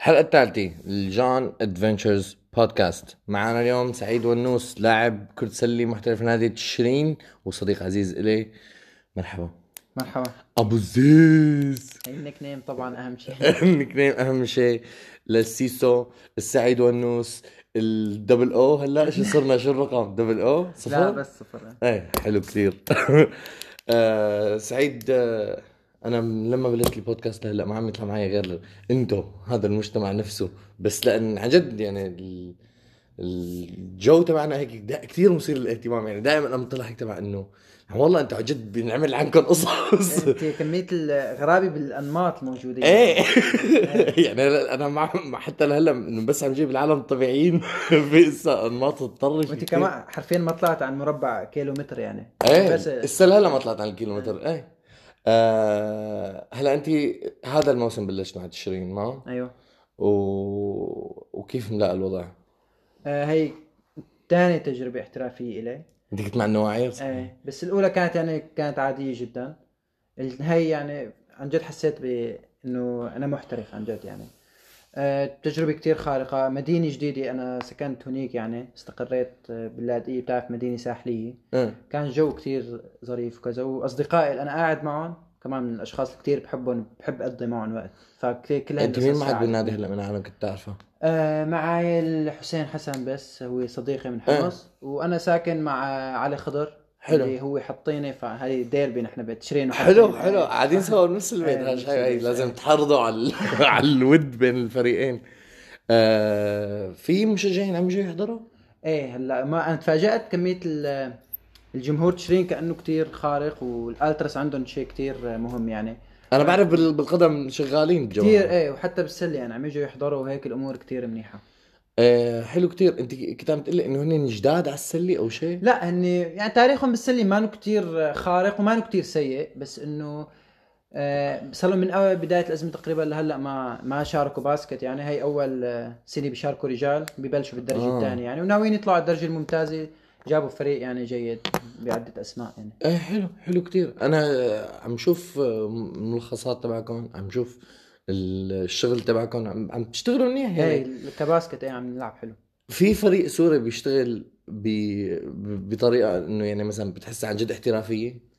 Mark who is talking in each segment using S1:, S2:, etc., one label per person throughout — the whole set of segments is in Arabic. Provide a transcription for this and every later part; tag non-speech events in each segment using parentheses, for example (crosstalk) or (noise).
S1: الحلقة الثالثة ال John Adventures Podcast معنا اليوم سعيد ونوس لاعب كرة سلة محترف نادي تشرين وصديق عزيز إلي. مرحبا.
S2: مرحبا.
S1: أبو زيز
S2: ال nickname طبعا أهم شيء. (laughs)
S1: ال nickname أهم شيء للسيسو السعيد ونوس ال double O هلأ شو صرنا؟ شو الرقم؟ double O صفر؟
S2: لا بس صفر.
S1: إيه حلو كثير. (laughs) آه سعيد آه أنا لما بلشت البودكاست لهلا ما عم يطلع معي غير إنتو هذا المجتمع نفسه. بس لأن عن جد يعني ال- الجو تبعنا هيك كثير مثير للاهتمام. يعني دائما لما طلع هيك تبع إنه والله أنتوا عن جد بنعمل عنكم قصص.
S2: انت كمية الغرابة بالأنماط الموجوده
S1: إيه. (laughs) يعني. هلأ أنا مع حتى لهلأ إنه بس عم جيب العالم الطبيعيين (laughs) في أنماط تطرش.
S2: وانت. كمان حرفيا ما طلعت عن مربع كيلومتر يعني.
S1: إيه.
S2: بس
S1: لسه هلا ما طلعت عن الكيلومتر. إيه. آه هلا انت هذا الموسم بلشت مع تشرين ما؟
S2: أيوه.
S1: و... وكيف ملاقى الوضع؟
S2: آه هي ثاني تجربة احترافية إلي.
S1: انت كنت مع النواعير؟
S2: إيه بس الأولى كانت يعني كانت عادية جدا. هي يعني عن جد حسيت بإنه أنا محترف عن جد يعني. آه، تجربة كتير خارقة. مدينة جديدة أنا سكنت هنيك يعني استقريت آه، باللاذقية بتعرف مدينة ساحلية؟
S1: إيه
S2: كان الجو كتير ظريف وكذا. وأصدقائي اللي أنا قاعد معهم كمان من الأشخاص اللي كتير بحبهم بحب أقضي معهم وقت. فكل كل
S1: أنت مين معك. بالنادي هلا من عالم كنت تعرفه؟
S2: آه معي الحسين حسن بس هو صديقي من
S1: آه.
S2: حمص. وأنا ساكن مع علي خضر.
S1: حلو.
S2: اللي هو حطيني فهي ديربي نحن بتشرين
S1: حلو حلو. قاعدين (laughs) سوا بنفس البيت. لازم تحرضوا على (laughs) على الود بين الفريقين. آه في مشجعين عم يجوا يحضروا؟
S2: إيه هلا ما أنا تفاجأت كمية ال- الجمهور تشرين كأنه كتير خارق والالترس عندهم شيء كتير مهم يعني.
S1: أنا بعرف بال- بالقدم شغالين الجماعه
S2: إيه وحتى بالسلة يعني عم يجوا يحضروا وهيك الأمور كتير منيحة.
S1: آه حلو كتير انت كنت عم تقلي إنه هن جداد على السلة أو شيء؟
S2: لا هني يعني تاريخهم بالسلة ما كتير خارق وما كتير سيء بس إنه آه، صار لهم من أول بداية الأزمة تقريبا لهلأ ما ما شاركوا باسكت يعني هي أول آه، سنة بيشاركوا رجال ببلشوا بالدرجة
S1: آه.
S2: آه. الثانية يعني وناويين يطلعوا على الدرجة الممتازة جابوا فريق يعني جيد بعدة أسماء يعني
S1: إيه حلو حلو كتير أنا عم شوف ملخصات تبعكم عم شوف الشغل تبعكم عم, عم تشتغلوا منيح يعني؟
S2: كباسكت إيه عم نلعب حلو.
S1: في فريق سوري بيشتغل ب... بطريقة إنه يعني مثلا بتحسها عن جد احترافية؟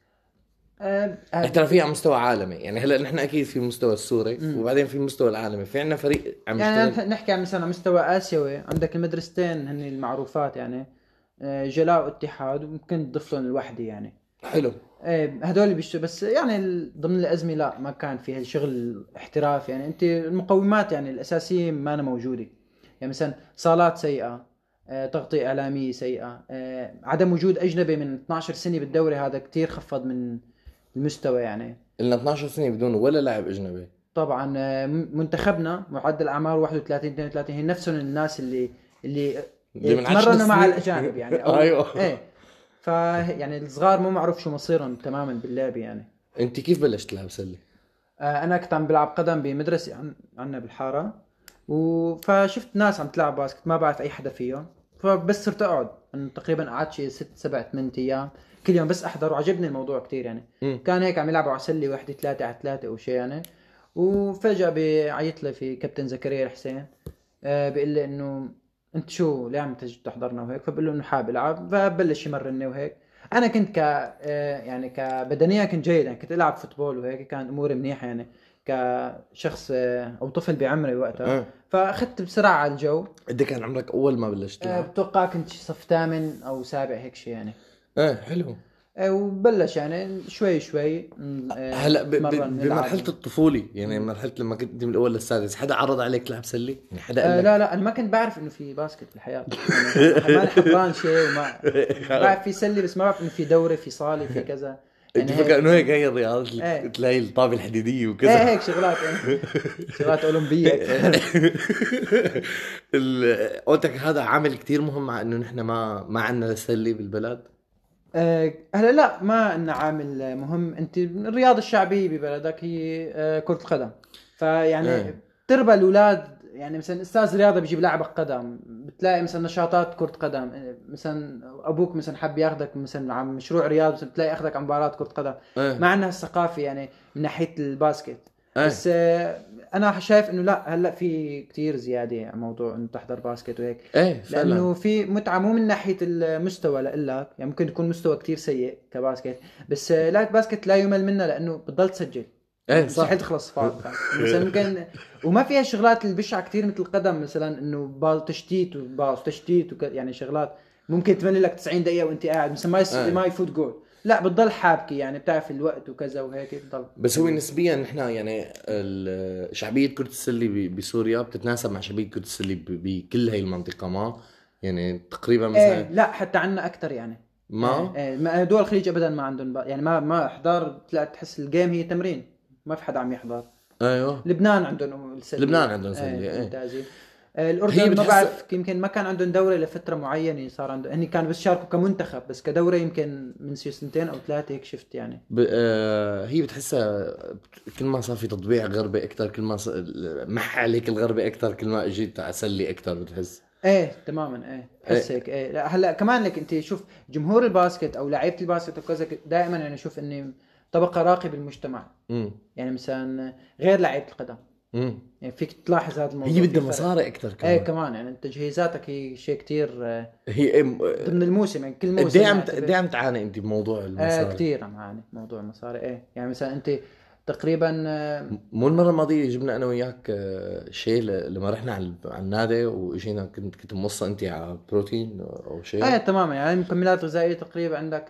S2: آه، آه،
S1: احترافية على مستوى عالمي. يعني هلأ نحن أكيد في مستوى السوري
S2: مم.
S1: وبعدين في المستوى العالمي. في عندنا فريق عم
S2: يعني
S1: يشتغل.
S2: نح- نحكي عن مثلا على مستوى آسيوي. عندك المدرستين هن المعروفات يعني آه، جلاء واتحاد وممكن تضيف لهم الوحدة يعني.
S1: حلو.
S2: إيه هدول بيشتغلوا بس يعني ضمن الأزمة لا ما كان في هالشغل احتراف يعني أنت المقومات يعني الأساسية ما أنا موجودة. يعني مثلا صالات سيئة آه، تغطية إعلامية سيئة آه، عدم وجود أجنبي من 12 سنة بالدوري هذا كتير خفض من المستوى يعني.
S1: لنا 12 سنة بدون ولا لاعب أجنبي.
S2: طبعا آه، م- منتخبنا معدل أعمار 31 32 هي نفسهم الناس اللي اللي
S1: اللي من عشر
S2: تمرنوا مع
S1: سنين.
S2: الأجانب يعني. (laughs)
S1: أيوة.
S2: إيه ف يعني الصغار مو معروف شو مصيرهم تماما باللعب يعني
S1: أنت كيف بلشت تلعب سله؟
S2: آه، أنا كنت عم بلعب قدم بمدرسة عن عنا بالحارة و... فشفت ناس عم تلعب باسكت ما بعرف أي حدا فيهم فبس صرت أقعد أنا تقريبا قعدت شي ست سبع ثمان أيام كل يوم بس أحضر وعجبني الموضوع كتير يعني
S1: مم.
S2: كان هيك عم يلعبوا على سلة وحدة ثلاثة على ثلاثة أو شيء يعني وفجأة بعيط لي في كابتن زكريا الحسين آه بيقول لي إنه انت شو ليه عم تجي تحضرنا وهيك؟ فبقول له إنه حابب العب فبلش يمرني وهيك. أنا كنت ك آه، يعني كبدنيا كنت جيد يعني كنت ألعب فوتبول وهيك كان أموري منيحة يعني كشخص آه، أو طفل بعمري وقتها.
S1: آه.
S2: فأخذت بسرعة على الجو.
S1: قد إيه كان عمرك أول ما بلشت
S2: آه،؟ بتوقع كنت صف ثامن أو سابع هيك شيء يعني.
S1: إيه حلو.
S2: وبلش يعني شوي شوي آه،
S1: هلا. بمرحلة الطفولة يعني مرحلة لما كنت من الأول للسادس حدا عرض عليك تلعب سلة؟ يعني حدا
S2: آه
S1: قال لك
S2: لا لا أنا ما كنت بعرف إنه في باسكت بالحياة يعني ما حضران شيء وما (laughs) بعرف في سلة بس ما بعرف إنه في دوره في صالة في كذا (laughs)
S1: أنت
S2: يعني
S1: فكر إنه هيك هي الرياضات اللي
S2: إيه.
S1: تلاقي الطابة الحديدية
S2: إيه
S1: وكذا
S2: هيك شغلات إيه. (laughs) شغلات
S1: أولمبية قلت لك هذا عامل كتير مهم مع إنه نحن ما ما عندنا سلة بالبلد
S2: آه، هلا لا ما عندنا عامل مهم. انت الرياضه الشعبيه ببلدك هي آه، كرة القدم. فيعني
S1: إيه.
S2: تربى الأولاد يعني مثلا أستاذ رياضة بيجيب لاعبك قدم بتلاقي مثلا نشاطات كرة قدم. آه، مثلا أبوك مثلا حب ياخذك مثلا على مشروع مثلا بتلاقي اخذك على مباراة كرة قدم.
S1: إيه.
S2: ما عندنا الثقافه يعني من ناحية الباسكت.
S1: إيه.
S2: بس آه، أنا شايف إنه لا هلأ في كتير زيادة على موضوع إنه تحضر باسكت وهيك.
S1: إيه فعلا.
S2: لأنه في متعة مو من ناحية المستوى لإلك يعني ممكن يكون مستوى كتير سيء ك basket بس آه، لا basket لا يمل منها لأنه بتضل تسجل.
S1: إيه صح.
S2: مستحيل تخلص فاول (laughs) مثلا ممكن وما فيها شغلات البشعه كتير مثل القدم مثلا إنه pass تشتيت و pass تشتيت وك... يعني شغلات ممكن تملي لك 90 دقيقة وأنت قاعد مثلا ما يس...
S1: آه.
S2: ما يفوت جول. لا بتضل حابكي يعني بتعرف الوقت وكذا وهيك بتضل.
S1: بس هو نسبيا نحن يعني شعبية كرة السلة بسوريا بتتناسب مع شعبية كرة السلة بكل هي المنطقة. ما يعني تقريبا
S2: إيه
S1: مثلا
S2: لا حتى عنا أكثر يعني.
S1: ما؟
S2: إيه ما- دول الخليج ابدا ما عندهم يعني ما ما احضار تحس الجيم هي تمرين. ما في حدا عم يحضر.
S1: أيوه.
S2: لبنان عندهم السلة.
S1: لبنان عندهم إيه.
S2: ممتازين آه،
S1: هي
S2: الأردن ما بعرف يمكن ما كان عندهم دوره لفترة معينة صار عندهم هني كانوا بس شاركوا كمنتخب بس كدوره يمكن من سنتين أو ثلاثة هيك شفت يعني.
S1: ب... آه هي بتحسها كل ما صار في تطبيع غربي أكثر كل ما صار مح عليك الغربي أكثر كل ما اجيت على سلي أكثر بتحس.
S2: إيه تماما إيه. بحس هيك إيه. لا هلأ كمان لك أنت شوف جمهور الباسكت أو لعيبة الباسكت وكذا دائما يعني أشوف إني طبقة راقية بالمجتمع.
S1: امم
S2: يعني مثلا غير لعيبة القدم.
S1: امم
S2: يعني فيك تلاحظ هذا الموضوع
S1: هي بدها. مصاري أكثر كمان
S2: إيه كمان يعني أنت تجهيزاتك هي شيء كثير
S1: هي إيه
S2: ضمن الموسم يعني كل موسم
S1: قد إيه عم قد إيه عم تعاني أنت بموضوع
S2: آه
S1: المصاري؟
S2: كثير عم أعاني موضوع المصاري إيه يعني مثلا أنت تقريبا آه،
S1: مو المرة الماضية جبنا أنا وياك آه، شيء لما رحنا على النادي وإجينا كنت كنت موصى أنت على بروتين أو شيء
S2: إيه تماما يعني المكملات الغذائيه تقريبا عندك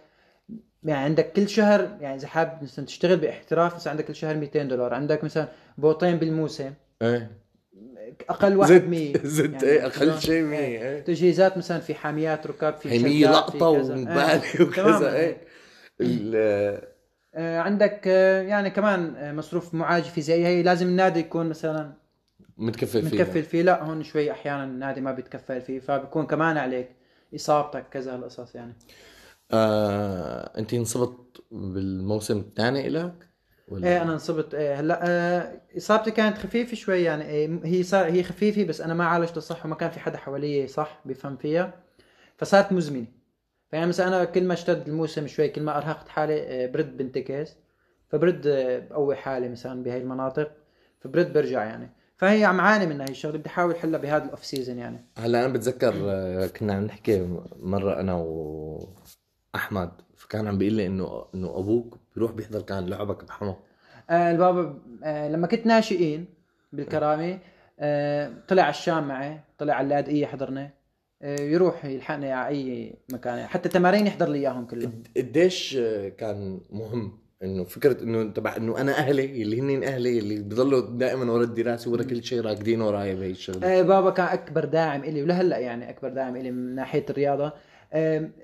S2: يعني عندك كل شهر يعني إذا حابب مثلا تشتغل بإحتراف مثلا عندك كل شهر 200 دولار عندك مثلا بوطين بالموسم
S1: إيه
S2: أقل واحد
S1: زدت
S2: 100
S1: زدت
S2: يعني
S1: إيه
S2: شلون؟
S1: أقل شيء 100
S2: إيه.
S1: إيه
S2: تجهيزات مثلا في حاميات ركاب في
S1: لقطة
S2: كذا.
S1: ومبالي
S2: إيه. (laughs)
S1: وكذا إيه ال-
S2: آه، عندك آه، يعني كمان آه، مصروف معالجه فيزيائيه هي لازم النادي يكون مثلا
S1: متكفل فيها
S2: متكفل فيه لا هون شوي أحيانا النادي ما بيتكفل فيه فبكون كمان عليك إصابتك كذا هالقصص يعني
S1: آه، أنت انصبت بالموسم الثاني إلك؟ ولا
S2: إيه أنا انصبت. إيه هلأ آه إصابتي كانت خفيفة شوي يعني إيه هي صار هي خفيفة بس أنا ما عالجتها صح وما كان في حدا حوالي صح؟ بيفهم فيها. فصارت مزمنة. فيعني مثلا أنا كل ما اشتد الموسم شوي كل ما أرهقت حالي آه، برد بنتكس فبرد آه، بقوي حالي مثلا بهي المناطق. فبرد برجع يعني. فهي عم عاني منها هي الشغلة. بدي أحاول احلها بهذا الأوف سيزون يعني.
S1: هلأ أنا بتذكر آه، كنا عم نحكي مرة أنا واحمد فكان عم بيقول لي إنه إنه أبوك بيروح بيحضر كان لعبك بحمى
S2: آه البابا آه لما كنت ناشئين بالكرامة آه طلع على الشام معي طلع على اللاذقيه حضرنا آه يروح يلحقني على أي مكان حتى تمارين يحضر لي إياهم كلهم.
S1: قديش آه، كان مهم إنه فكرة إنه تبع إنه أنا أهلي اللي هن أهلي اللي بضلوا دائما ورا الدراسة ورا كل شيء راكدين وراي بهي الشغلة؟
S2: آه بابا كان أكبر داعم إلي ولهلأ يعني أكبر داعم إلي من ناحية الرياضة. آه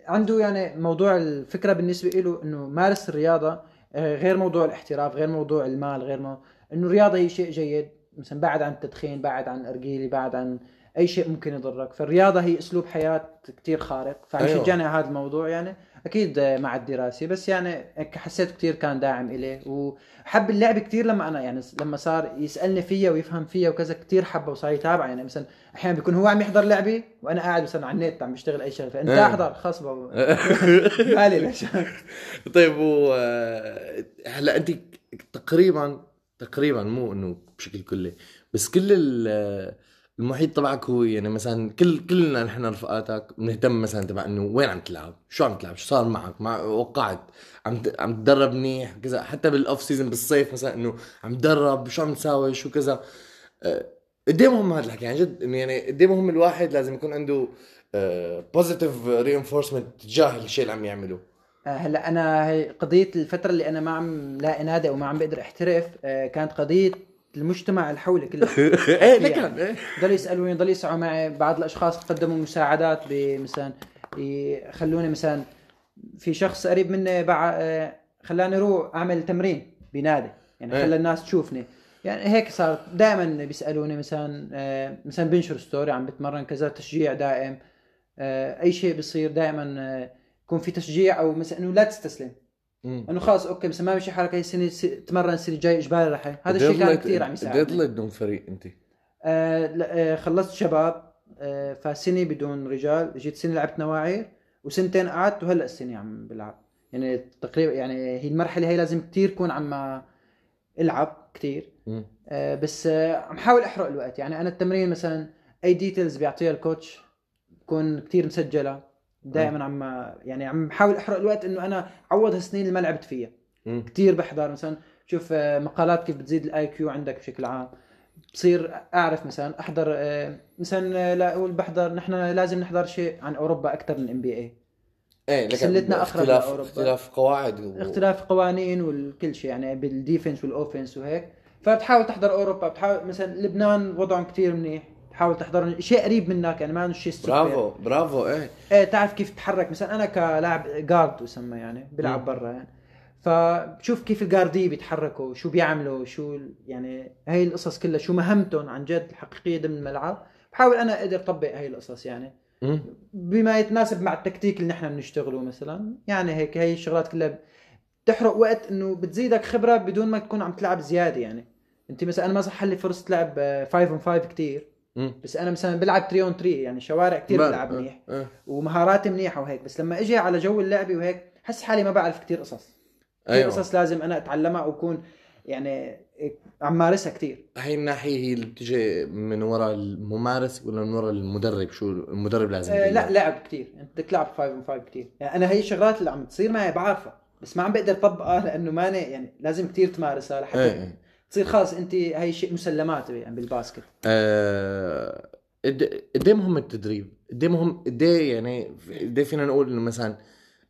S2: عنده يعني موضوع الفكرة بالنسبة له إنه مارس الرياضة آه غير موضوع الاحتراف غير موضوع المال غير مو... إنه الرياضة هي شيء جيد مثلا بعد عن التدخين بعد عن الارجيله بعد عن أي شيء ممكن يضرك فالرياضة هي أسلوب حياة كتير خارق. شجعني على هذا الموضوع يعني أكيد آه، مع الدراسة بس يعني حسيت كتير كان داعم إلي. وحب اللعب كتير لما أنا يعني لما صار يسألني فيها ويفهم فيها وكذا كتير حبه وصار يتابع. يعني مثلا أحيانا بيكون هو عم يحضر لعبي وأنا قاعد مثلا على النت عم بشتغل أي شغلة فأنت
S1: إيه.
S2: أحضر خصبه (laughs) مالي ليش. (laughs)
S1: طيب و آه، هلا أنت تقريبا تقريبا مو إنه بشكل كلي بس كل ال- المحيط تبعك هو يعني مثلا كل كلنا نحن رفقاتك بنهتم مثلا تبع إنه وين عم تلعب؟ شو عم تلعب؟ شو صار معك؟ مع وقعت. عم عم تدرب منيح؟ كذا. حتى بال off season بالصيف مثلا إنه عم تدرب شو عم تساوي؟ شو كذا. آه، قد إيه مهم هذا الحكي. عن جد يعني قد إيه مهم الواحد لازم يكون عنده positive reinforcement تجاه الشيء اللي عم يعمله.
S2: آه، هلأ أنا هي قضية الفترة اللي أنا ما عم لاقي نادي أو ما عم بقدر أحترف كانت قضية المجتمع اللي حولي (laughs) كله
S1: إيه لكن إيه.
S2: ضل يسألوني ضل يسعوا معي. بعض الأشخاص قدموا مساعدات مثلا يخلوني مثلا في شخص قريب مني بع... خلاني أروح أعمل تمرين بنادي. يعني
S1: إيه.
S2: خلى الناس تشوفني. يعني هيك صار. دائما بيسألوني مثلا آه، مثلا بنشر story عم بتمرن كذا تشجيع دائم. آه، أي شيء بيصير دائما آه، يكون في تشجيع أو مثلا إنه لا تستسلم. انه خلاص okay مثلا ما مشي حالك هي السنة تمرن السنة الجاي اجباري رح هذا الشيء كان كثير عم
S1: قد
S2: يساعدني.
S1: ضليت بدون فريق أنت؟
S2: آه لا، آه خلصت شباب آه فسنة بدون رجال جيت سنة لعبت نواعير وسنتين قعدت وهلأ السنة عم بلعب. يعني تقريبا يعني هي المرحلة هي لازم كتير يكون عم ألعب كثير. آه، بس آه، عم حاول أحرق الوقت. يعني أنا التمرين مثلا أي details بيعطيها ال coach بكون كثير مسجلة. دائما عم يعني عم بحاول أحرق الوقت إنه أنا عوض هالسنين اللي ما لعبت فيها. كثير بحضر مثلا شوف آه، مقالات كيف بتزيد ال IQ عندك بشكل عام. بصير أعرف مثلا أحضر آه، مثلا آه، لا أقول بحضر نحن لازم نحضر شيء عن أوروبا أكثر من NBA
S1: إيه لكن
S2: سلتنا أقرب
S1: اختلاف. اختلاف قواعد و...
S2: اختلاف قوانين والكل شيء يعني بال defense وال offense وهيك. فبتحاول تحضر أوروبا بتحاول مثلا لبنان وضعهم كثير منيح. بتحاول تحضر شيء قريب منك يعني ما شيء سوبر
S1: برافو برافو إيه.
S2: إيه تعرف كيف تتحرك؟ مثلا أنا كلاعب guard يسمى يعني بيلعب
S1: مم.
S2: برا يعني. فبشوف كيف الجاردي بيتحركوا شو بيعملوا شو يعني هاي القصص كلها شو مهمتهم عن جد الحقيقية ضمن الملعب. بحاول أنا أقدر أطبق هاي القصص يعني.
S1: مم.
S2: بما يتناسب مع التكتيك اللي نحن بنشتغله مثلا يعني هيك هي الشغلات كلها بتحرق وقت إنه بتزيدك خبرة بدون ما تكون عم تلعب زيادة يعني. أنت مثلا أنا ما صح لي فرصة لعب 5 on 5 كثير
S1: مم.
S2: بس أنا مثلا بلعب 3 on 3 يعني شوارع كثير
S1: بل-
S2: بلعب منيح.
S1: إيه.
S2: ومهاراتي منيحة وهيك. بس لما إجي على جو اللعبة وهيك حس حالي ما بعرف كثير قصص. كثير
S1: أيوه.
S2: قصص لازم أنا أتعلمها وأكون يعني عم مارسها كثير
S1: هاي الناحية هي اللي بتجي من وراء الممارس ولا من وراء المدرب؟ شو المدرب لازم
S2: آه
S1: يقول؟
S2: لا؟ لعب كثير انت بدك تلعب 5 on 5 كثير يعني أنا هي الشغلات اللي عم تصير معي بعرفها. بس ما عم بقدر اطبقها لأنه ماني يعني لازم كثير تمارسها لحتى
S1: إيه إيه.
S2: تصير خلص انت هي شيء مسلمات يعني بال basket.
S1: آه، قد إيه مهم التدريب؟ قد إيه مهم قد إيه يعني قد فينا نقول إنه مثلا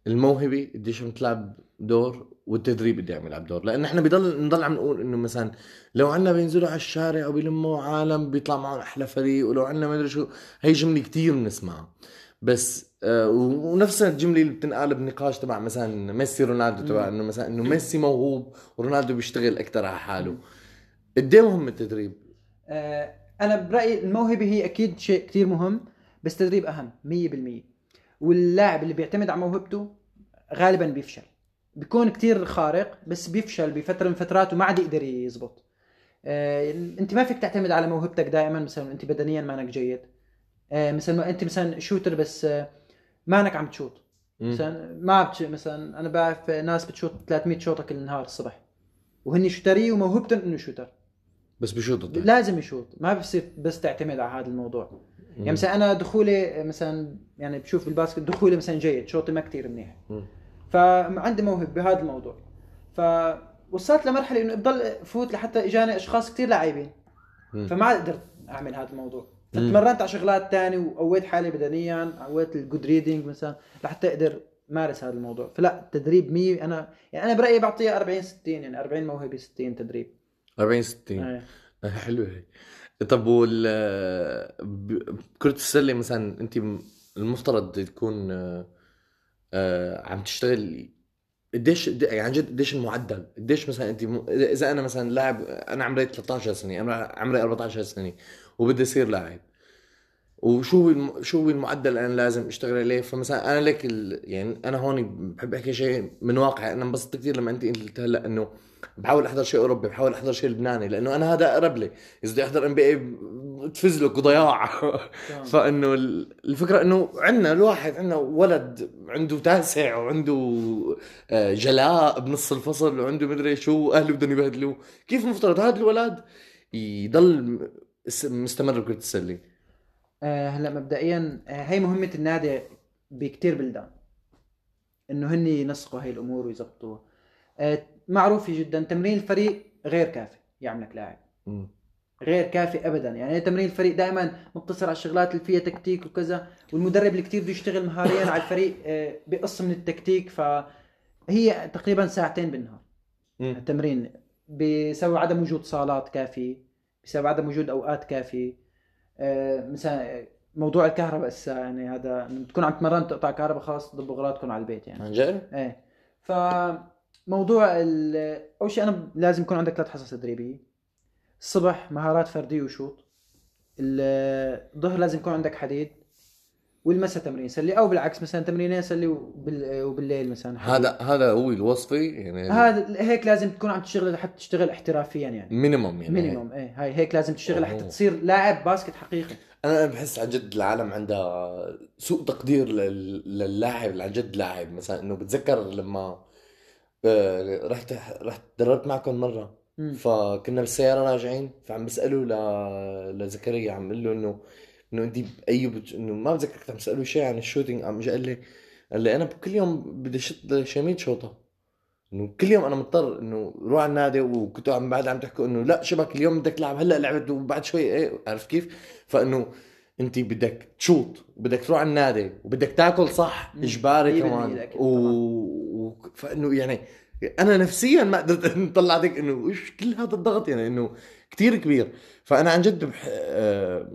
S1: الموهبة قديش تلعب دور والتدريب عم يلعب دور؟ لأن إحنا بضل نضل عم نقول إنه مثلا لو عنا بينزلوا على الشارع وبيلموا عالم بيطلع معهم أحلى فريق ولو عنا ما أدري شو هي جملة كتير بنسمعها. بس آه ونفس الجملة اللي بتنقال بنقاش تبع مثلا ميسي رونالدو تبع إنه مثلا إنه ميسي موهوب ورونالدو بيشتغل أكثر على حاله. قد إيه مهم التدريب؟
S2: آه أنا برأيي الموهبة هي أكيد شيء كثير مهم بس تدريب أهم 100% واللاعب اللي بيعتمد على موهبته غالبا بيفشل. بيكون كتير خارق بس بيفشل بفترة من فترات وما عاد يقدر يزبط. آه أنت ما فيك تعتمد على موهبتك دائما مثلا أنت بدنيا مانك جيد. آه مثلا ما أنت مثلا shooter بس آه مانك عم تشوت.
S1: مم.
S2: مثلا ما بتش... مثلا أنا بعرف ناس بتشوت 300 شوطه كل نهار الصبح وهن شوتري وموهبتهم إنه shooter
S1: بس بشوط
S2: لازم يشوط ما بصير بس تعتمد على هذا الموضوع. يعني مثلا أنا دخولي مثلا يعني بشوف بال basket دخولي مثلا جيد شوطي ما كتير منيح.
S1: مم.
S2: فعندي موهبه بهذا الموضوع. فوصلت لمرحلة إنه بضل فوت لحتى إجاني أشخاص كتير لاعبين.
S1: مم.
S2: فما قدرت أعمل هذا الموضوع. فتمرنت على شغلات تانية وقويت حالي بدنيا قويت ال good reading مثلا لحتى أقدر مارس هذا الموضوع. فلا التدريب 100 أنا يعني أنا برأيي بعطيها 40 60 يعني 40 موهبة 60 تدريب.
S1: 40 60
S2: إيه.
S1: آه، حلوة هي. طب وال كرة السلة مثلا أنت المفترض تكون آه، آه، عم تشتغل قديش قد- يعني عن جد قديش المعدل؟ قديش مثلا أنت م- إذا أنا مثلا لاعب أنا عمري 13 سنة أنا عمري 14 سنة وبدي أصير لاعب. وشو الم... شو هو المعدل اللي أنا لازم أشتغل عليه؟ فمثلا أنا لك ال... يعني أنا هون بحب أحكي شيء من واقع. أنا انبسطت كثير لما أنت قلت هلأ إنه بحاول أحضر شيء أوروبي بحاول أحضر شيء لبناني لأنه أنا هذا أقرب لي. إذا بدي أحضر إم بي اي تفزلك وضياع.
S2: تمام. (laughs)
S1: فإنه ال- الفكرة إنه عندنا الواحد عندنا ولد عنده تاسع وعنده آه، جلاء بنص الفصل وعنده مدري شو أهله بدهم يبهدلوه. كيف المفترض هذا الولد يضل مستمر بكرة السلة؟
S2: آه هلا مبدئيا آه هي مهمة النادي بكتير بلدان إنه هن ينسقوا هاي الأمور ويظبطوها آه معروف جدا تمرين الفريق غير كافي يعملك لاعب. غير كافي ابدا يعني تمرين الفريق دائما مقتصر على الشغلات اللي فيها تكتيك وكذا والمدرب اللي كتير بده يشتغل مهاريا على الفريق آه بقص من التكتيك فهي تقريبا ساعتين بالنهار. التمرين بسبب عدم وجود صالات كافي بسبب عدم وجود أوقات كافية آه، مثلا موضوع الكهرباء هسه يعني هذا لما تكون عم تمرن تقطع كهرباء خلاص ضبوا اغراضكم على البيت يعني.
S1: عن جد؟
S2: إيه. فموضوع ال- أول شيء أنا لازم يكون عندك ثلاث حصص تدريبية. الصبح مهارات فردية وشوط. ال- الظهر لازم يكون عندك حديد. والمساء تمرين سلة أو بالعكس مثلا تمرينين سلة وبال- وبالليل مثلا.
S1: هذا هذا هو الوصفي يعني
S2: هذا هيك لازم تكون عم تشتغل لحتى تشتغل احترافيا يعني
S1: minimum يعني
S2: minimum إيه هاي هيك لازم تشتغل لحتى
S1: أوه.
S2: تصير لاعب basket حقيقي
S1: أنا بحس عن جد العالم عندها سوء تقدير لل- للاعب عن جد لاعب مثلا إنه بتذكر لما آه، رحت رحت دربت معكم
S2: مرة.
S1: فكنا بالسيارة راجعين فعم بساله ل... لزكريا عم بقول له إنه إنه انت بت... إنه ما بتذكر كنت عم بساله شيء عن ال shooting قام اجى قال لي قال لي أنا كل يوم بدي شط شميت شوطة إنه كل يوم أنا مضطر إنه روح على النادي وكنتوا عم بعد عم تحكوا إنه لا شبك اليوم بدك تلعب هلأ لعبت وبعد شوي إيه عرفت كيف؟ فإنه أنت بدك تشوط وبدك تروح على النادي وبدك تاكل صح.
S2: إجباري
S1: كمان و... و... فإنه يعني أنا نفسيا ما قدرت (laughs) نطلع هيك إنه إيش كل هذا الضغط يعني إنه كتير كبير فأنا عن جد بح... آه...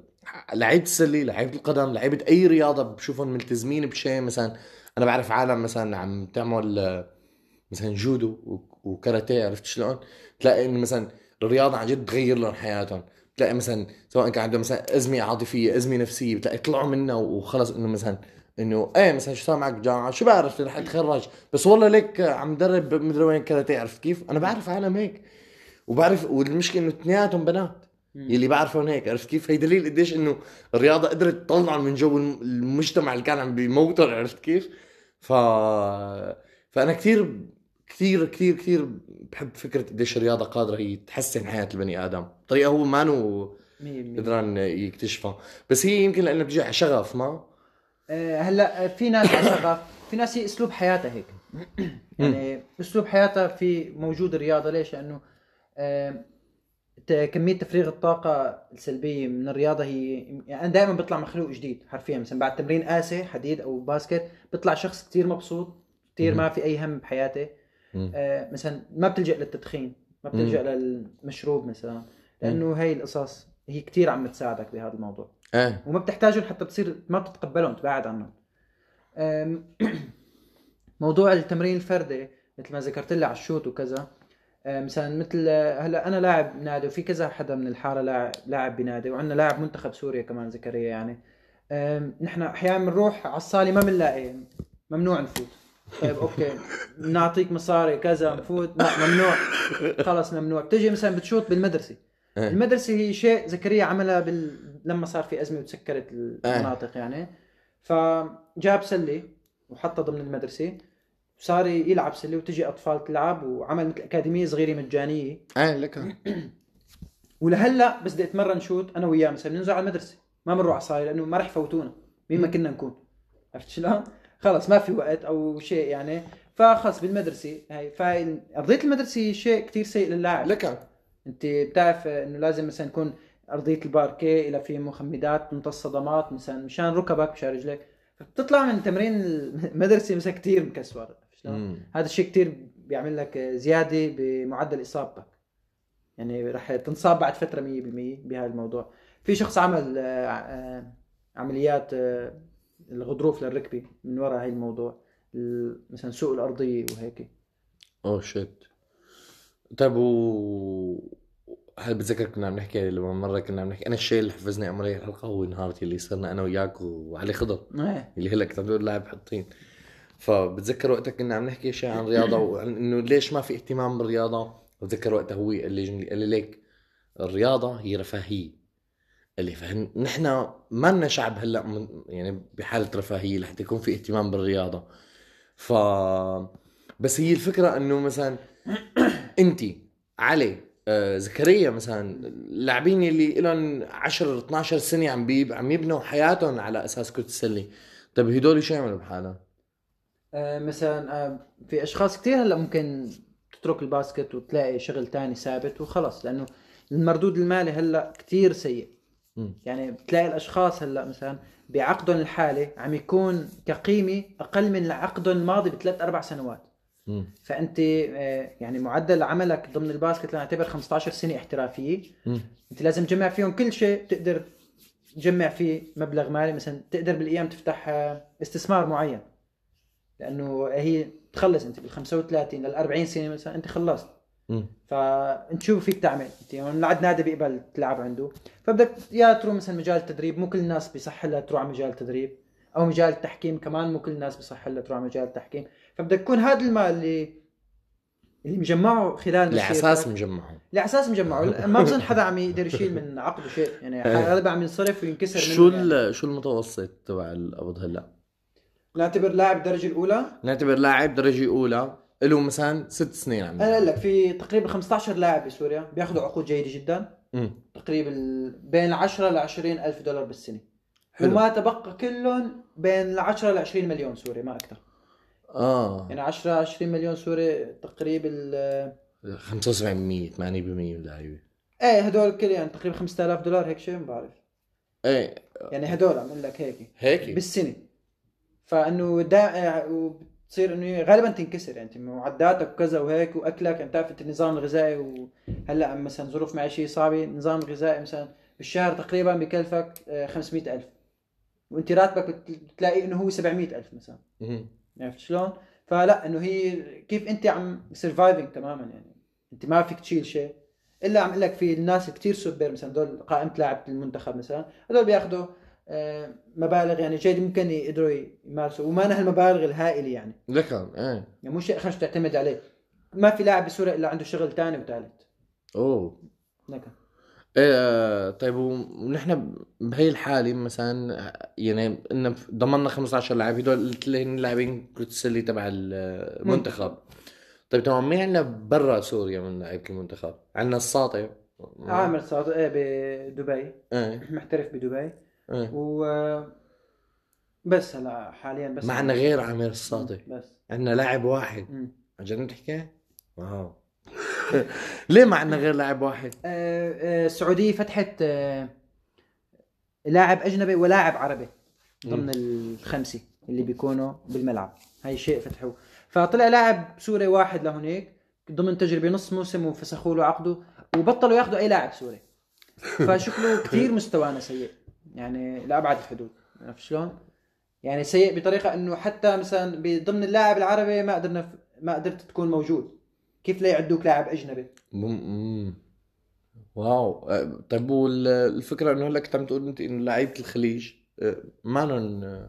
S1: لعيبة السلة لعيبة القدم لعيبة أي رياضة بشوفهم ملتزمين بشيء مثلا أنا بعرف عالم مثلا عم تعمل مثلا جودو وكاراتيه عرفت شلون؟ تلاقي إنه مثلا الرياضة عن جد تغير لهم حياتهم تلاقي مثلا سواء كان عندهم مثلا أزمة عاطفية أزمة نفسية بتلاقي طلعوا منها وخلص إنه مثلا إنه إيه مثلا شو صار معك جامعه شو بعرف رح أتخرج بس والله ليك عم درب مدري وين كاراتيه عرفت كيف؟ أنا بعرف عالم هيك وبعرف والمشكلة إنه اثنيناتهم بنات. يلي بعرفهم هيك عرفت كيف؟ هي دليل قديش إنه الرياضة قدرت تطلعهم من جو الم- المجتمع اللي كان عم بيموتهم عرفت كيف؟ ف فأنا كثير كثير كثير كثير بحب فكرة قديش الرياضة قادرة هي تحسن حياة البني آدم بطريقه هو ما نو
S2: مية بالمية.
S1: قدران يكتشفها بس هي يمكن لأنه بتجي على شغف ما
S2: آه، هلأ في ناس على شغف في ناس هي أسلوب حياتها هيك يعني أسلوب حياتها في موجود الرياضة ليش؟ لأنه آه، كمية تفريغ الطاقة السلبية من الرياضة هي يعني أنا دائما بطلع مخلوق جديد حرفيا. مثلا بعد تمرين قاسي حديد أو باسكت بطلع شخص كتير مبسوط كتير ما في أي هم بحياته. آه، مثلا ما بتلجأ للتدخين ما بتلجأ للمشروب مثلا لأنه هي القصص هي كتير عم تساعدك بهذا الموضوع.
S1: إيه.
S2: وما بتحتاجهم حتى بتصير ما بتتقبلهم تبعد عنهم. (clears throat) موضوع التمرين الفردي مثل ما ذكرت لي على الشوت وكذا مثلا مثل هلا أنا لاعب نادي وفي كذا حدا من الحارة لاعب لاعب بنادي وعندنا لاعب منتخب سوريا كمان زكريا يعني. نحن أحيانا بنروح على الصالة ما بنلاقي ممنوع نفوت. طيب okay. نعطيك مصاري كذا نفوت. لا ممنوع. خلص ممنوع. بتجي مثلا بتشوت بالمدرسة.
S1: إيه.
S2: المدرسة هي شيء زكريا عملها بال... لما صار في أزمة وتسكرت المناطق يعني. فجاب سلة وحطها ضمن المدرسة. وصار يلعب سله وتجي أطفال تلعب وعمل مثل أكاديمية صغيرة مجانية.
S1: إيه لك. (clears throat)
S2: ولهلأ بس بدي أتمرن شوت أنا وياه مثلا بننزل على المدرسة. ما بنروح على صاير لأنه ما رح يفوتونا. مين ما كنا نكون. عرفت شلون؟ خلص ما في وقت أو شيء يعني. فخلص بالمدرسة. هاي فارضيه المدرسة شيء كتير سيء للاعب.
S1: لك.
S2: أنت بتعرف إنه لازم مثلا يكون أرضية الباركيه إلى في مخمدات تمتص صدمات مثلا مشان ركبك مشان رجلك. فبتطلع من تمرين المدرسة مثلا كثير مكسور. شلون؟ هذا الشيء كثير بيعمل لك زيادة بمعدل إصابتك. يعني رح تنصاب بعد فترة 100% بهذا الموضوع. في شخص عمل آه، آه، عمليات آه، الغضروف للركبة من وراء هاي الموضوع ال- مثلا سوء الأرضية وهيك.
S1: اوه شيت طيب و هل بتذكر كنا عم نحكي لما مرة كنا عم نحكي أنا الشيء اللي حفزني اعمل هي الحلقة هو نهار اللي صرنا أنا وياك وعلي خضر.
S2: إيه.
S1: اللي هلأ كنت عم تقول لاعب حطين. فبتذكر وقتها كنا عم نحكي شيء عن رياضة (coughs) وعن إنه ليش ما في اهتمام بالرياضة؟ بتذكر وقتها هو قال لي جملة قال لي ليك الرياضة هي رفاهية. قال لي فنحن ما لنا شعب هلأ من يعني بحالة رفاهية لحتى يكون في اهتمام بالرياضة. ف بس هي الفكرة إنه مثلا (coughs) انت علي آه، زكريا مثلا اللاعبين اللي لهم 10 12 سنة عم بيب عم يبنوا حياتهم على أساس كرة السلة. طيب هدول شو يعملوا بحالهم؟
S2: آه، مثلا آه، في أشخاص كثير هلأ ممكن تترك الباسكت وتلاقي شغل تاني ثابت وخلص لأنه المردود المالي هلأ كثير سيء. يعني بتلاقي الأشخاص هلأ مثلا بعقدهم الحالي عم يكون كقيمة أقل من عقدهم الماضي بثلاث أربع سنوات. فأنت آه، يعني معدل عملك ضمن الباسكت لنعتبر 15 سنة
S1: احترافية.
S2: أنت لازم تجمع فيهم كل شيء تقدر تجمع فيه مبلغ مالي مثلا تقدر بالأيام تفتح استثمار معين لأنه هي تخلص أنت بال 35 لل 40 سنة مثلا أنت خلصت. فانت شو فيك تعمل. أنت يعني عند نادي بيقبل تلعب عنده. فبدك يا تروح مثلا مجال التدريب مو كل الناس بيصح لها تروح على مجال التدريب. أو مجال التحكيم كمان مو كل الناس بيصح لها تروح على مجال التحكيم. فبدك يكون هذا المال اللي اللي مجمعه خلال
S1: لاساس
S2: مسيرتك
S1: مجمعهم
S2: لاساس مجمعه. ما بظن حدا عم يقدر يشيل من عقده شيء. يعني (laughs)
S1: إيه.
S2: غالبا عم ينصرف وينكسر
S1: شو
S2: يعني.
S1: شو المتوسط تبع القبض هلا؟
S2: نعتبر لاعب الدرجه الأولى؟
S1: نعتبر لاعب درجة أولى. له مثلا ست سنين عم
S2: أنا لك في تقريبا 15 لاعب بسوريا بياخذوا عقود جيدة جدا.
S1: مم.
S2: تقريبا بين 10 ل 20 ألف دولار بالسنة.
S1: حلو.
S2: وما تبقى كلهم بين ال 10 ل 20 مليون سوري ما أكثر.
S1: آه.
S2: يعني 10 20 مليون سوري تقريبا ال-
S1: 75% 80% من اللعيبه
S2: إيه هدول كل يعني تقريبا 5000 دولار هيك شيء ما بعرف.
S1: إيه.
S2: يعني هدول عم لك هيك.
S1: هيك؟
S2: بالسنة. فانه دا وبتصير إنه غالبا تنكسر. يعني معداتك وكذا وهيك وأكلك أنت عارف النظام الغذائي. وهلأ مثلا ظروف معيشية صعبة النظام الغذائي مثلا بالشهر تقريبا بكلفك آه، 500 ألف. وأنت راتبك بت- بتلاقي إنه هو 700 ألف مثلا.
S1: مم.
S2: عرفت شلون؟ فلأ إنه هي كيف أنت عم surviving تماما يعني. أنت ما فيك تشيل شيء. إلا عم أقول لك في الناس كثير سوبر مثلا دول قائمة لاعب المنتخب مثلا هدول بيأخذوا آه، مبالغ يعني جيد ممكن يقدروا يمارسوا. وما المبالغ الهائلة يعني.
S1: لك إيه.
S2: يعني مو شيء خلص تعتمد عليه. ما في لاعب بسوريا إلا عنده شغل ثاني وثالث
S1: أوه.
S2: نكا
S1: إيه آه، طيب ونحن بهي الحالة مثلا يعني ان ضمننا 15 لاعب هدول قلت لي هن لاعبين كرة السلة تبع المنتخب. طيب تمام مين عندنا برا سوريا من لعيبة المنتخب؟ عندنا الساطع.
S2: عامر صادق إيه بدبي.
S1: إيه.
S2: محترف بدبي. و بس هلا حاليا بس
S1: ما عندنا غير عامر الساطع
S2: بس.
S1: عندنا لاعب واحد. عن جد تحكي؟ واو. (laughs) ليه ما عندنا غير لاعب واحد؟
S2: آه، آه، السعودية فتحت آه، لاعب أجنبي ولاعب عربي ضمن الخمسة اللي بيكونوا بالملعب. هاي شيء فتحوه. فطلع لاعب سوري واحد لهونيك ضمن تجربة نص موسم وفسخوا له عقده وبطلوا ياخذوا أي لاعب سوري. (laughs) فشكله كثير مستوانا سيء. يعني لأبعد الحدود عرفت شلون؟ يعني سيء بطريقة إنه حتى مثلا ضمن اللاعب العربي ما قدرنا ما قدرت تكون موجود كيف لا يعدوك لاعب أجنبي؟
S1: مم-. واو آه، طيب والفكرة إنه هلأ كنت عم تقول أنت إنه لعيبة الخليج آه، ما لهم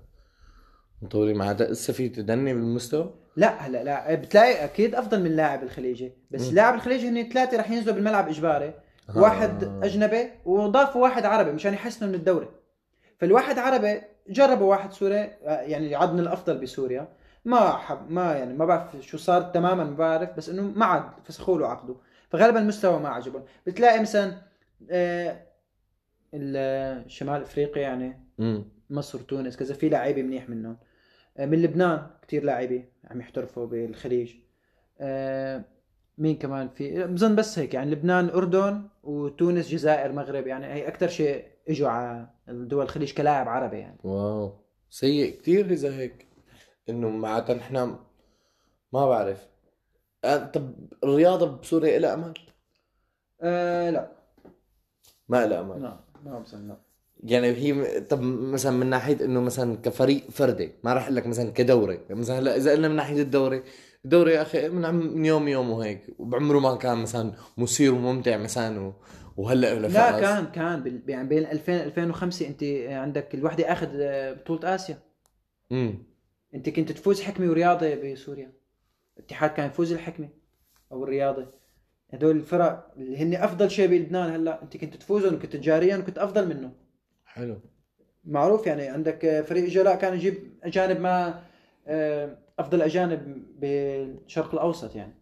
S1: مطورين معناتها لسه في تدني بالمستوى؟
S2: لا هلأ لا بتلاقي أكيد أفضل من اللاعب الخليجي بس
S1: مم.
S2: اللاعب الخليجي هن ثلاثة رح ينزلوا بالملعب إجباري
S1: آه.
S2: واحد أجنبي وضافوا واحد عربي مشان يحسنوا من الدوري. فالواحد عربي جربوا واحد سوري آه، يعني عاد من الأفضل بسوريا. ما حب ما يعني ما بعرف شو صار تماما ما بعرف بس إنه ما عاد فسخوا له عقده. فغالبا المستوى ما عجبهم بتلاقي مثلا آه، ال- شمال إفريقيا يعني مصر تونس كذا في لعيبة منيح منهم. آه، من لبنان كتير لعيبة عم يحترفوا بالخليج. مين كمان في؟ بظن بس هيك يعني لبنان أردن وتونس جزائر مغرب يعني هي أكثر شيء إجوا على دول الخليج كلاعب عربي يعني.
S1: واو. سيء كتير إذا هيك. إنه معناتها نحن ما بعرف. طب الرياضة بسوريا لها أمل؟
S2: آه لا.
S1: ما لها أمل.
S2: لا ما بظن لا.
S1: يعني هي طب مثلا من ناحية إنه مثلا كفريق فردي ما راح أقول لك مثلا كدوري مثلا هلأ إذا قلنا من ناحية الدوري الدوري يا أخي من عم من يوم يوم وهيك. وبعمره ما كان مثلا مثير وممتع مثلا و... وهلأ
S2: لا. كان كان بال- يعني بين 2000 2005 أنت عندك الوحدة أخذ بطولة آسيا.
S1: امم
S2: أنت كنت تفوز حكمة ورياضة بسوريا. الاتحاد كان يفوز الحكمة أو الرياضة. هدول الفرق اللي هن أفضل شيء بلبنان هلأ. أنت كنت تفوزهم كنت تجاريا وكنت أفضل منهم.
S1: حلو.
S2: معروف يعني عندك فريق جلاء كان يجيب أجانب ما آه، أفضل أجانب بالشرق الأوسط يعني.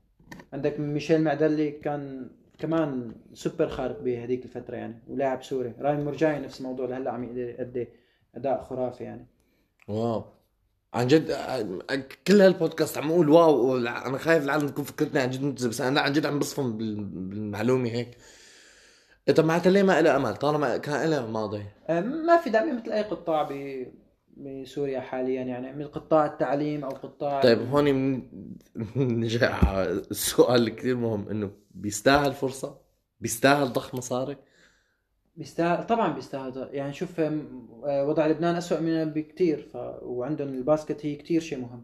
S2: عندك ميشيل معدلي كان كمان سوبر خارق بهذيك الفترة يعني ولاعب سوري. رامي مرجاني نفس الموضوع لهلأ عم يأدي أداء خرافي يعني.
S1: wow. عن جد كل هالبودكاست عم أقول wow أنا خايف العالم تكون فكرتني عن جد بس أنا عن جد عم بصفن بال- بالمعلومة هيك. إيه طب معناتها ليه ما لها أمل؟ طالما كان لها ماضي.
S2: آه، ما في دعم مثل أي قطاع بسوريا حاليا يعني من قطاع التعليم أو قطاع
S1: طيب هون من- نجي على السؤال الكثير مهم إنه بيستاهل فرصة؟ بيستاهل ضخ مصاري؟
S2: بيستاهل طبعا بيستاهل يعني شوف آه، وضع لبنان أسوأ مننا بكتير ف... وعندهم الباسكت هي كتير شيء مهم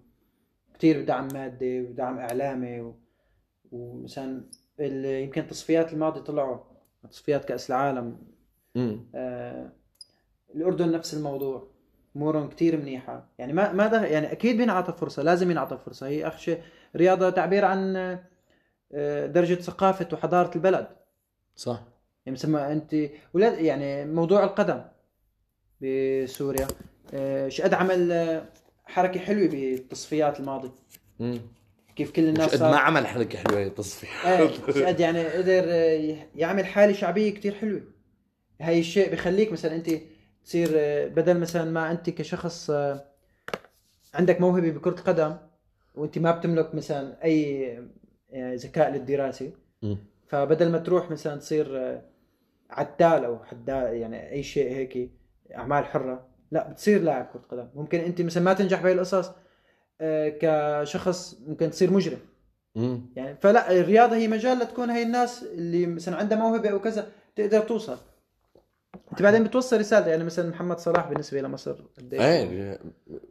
S2: كتير دعم مادي ودعم إعلامي و... ومثلا ال... يمكن التصفيات الماضية طلعوا تصفيات كأس العالم آه... الأردن نفس الموضوع. أمورهم كتير منيحة. يعني ما ما ده يعني أكيد بينعطى فرصة لازم ينعطى فرصة. هي أخ شيء رياضة تعبير عن آه، درجة ثقافة وحضارة البلد.
S1: صح.
S2: يعني مثلا أنت ولا يعني موضوع القدم بسوريا آه، شقد عمل حركة حلوة بالتصفيات الماضيه
S1: امم
S2: كيف كل الناس
S1: قد ما عمل حركه حلوة
S2: إيه مش قد يعني قدر آه، يعمل حالة شعبية كتير حلوة. هاي الشيء بخليك مثلا أنت تصير آه، بدل مثلا ما أنت كشخص آه، عندك موهبة بكرة القدم وأنت ما بتملك مثلا أي آه، ذكاء
S1: للدراسة.
S2: فبدل ما تروح مثلا تصير عتال أو حداد يعني أي شيء هيك أعمال حرة لا بتصير لاعب كرة قدم ممكن أنت مثلا ما تنجح بهي القصص كشخص ممكن تصير مجرم. يعني فلا الرياضة هي مجال لتكون هي الناس اللي مثلا عندها موهبة أو كذا تقدر توصل انت بعدين بتوصل رسالة يعني مثلا محمد صلاح بالنسبة لمصر قديش
S1: إيه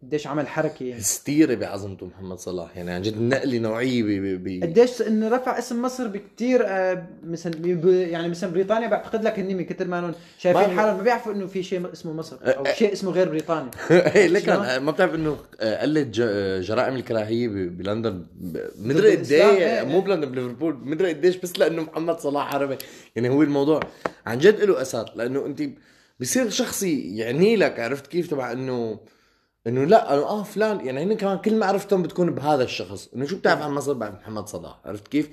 S2: قديش عمل حركة يعني
S1: هستيري بعظمته محمد صلاح يعني عن جد نقله نوعية ب ب-
S2: قديش إنه رفع اسم مصر بكثير آه، مثلا يعني مثلا بريطانيا بعتقد لك هن من كثر ما انهم شايفين حالهم ما بيعرفوا إنه في شيء اسمه مصر أو شيء اسمه غير بريطانيا (laughs)
S1: إيه لكن
S2: شلون؟
S1: ما بتعرف إنه قلت جرائم الكراهية بلندن مدري قد
S2: إيه
S1: مو
S2: إيه.
S1: بلندن بليفربول مدري قديش بس لأنه محمد صلاح عربي يعني هو الموضوع عن جد له أثر لأنه أنت بصير شخصي يعني لك عرفت كيف؟ تبع إنه إنه لا إنه آه فلان يعني هن كمان كل معرفتهم بتكون بهذا الشخص. إنه شو بتعرف عن مصر بعد محمد صلاح؟ عرفت كيف؟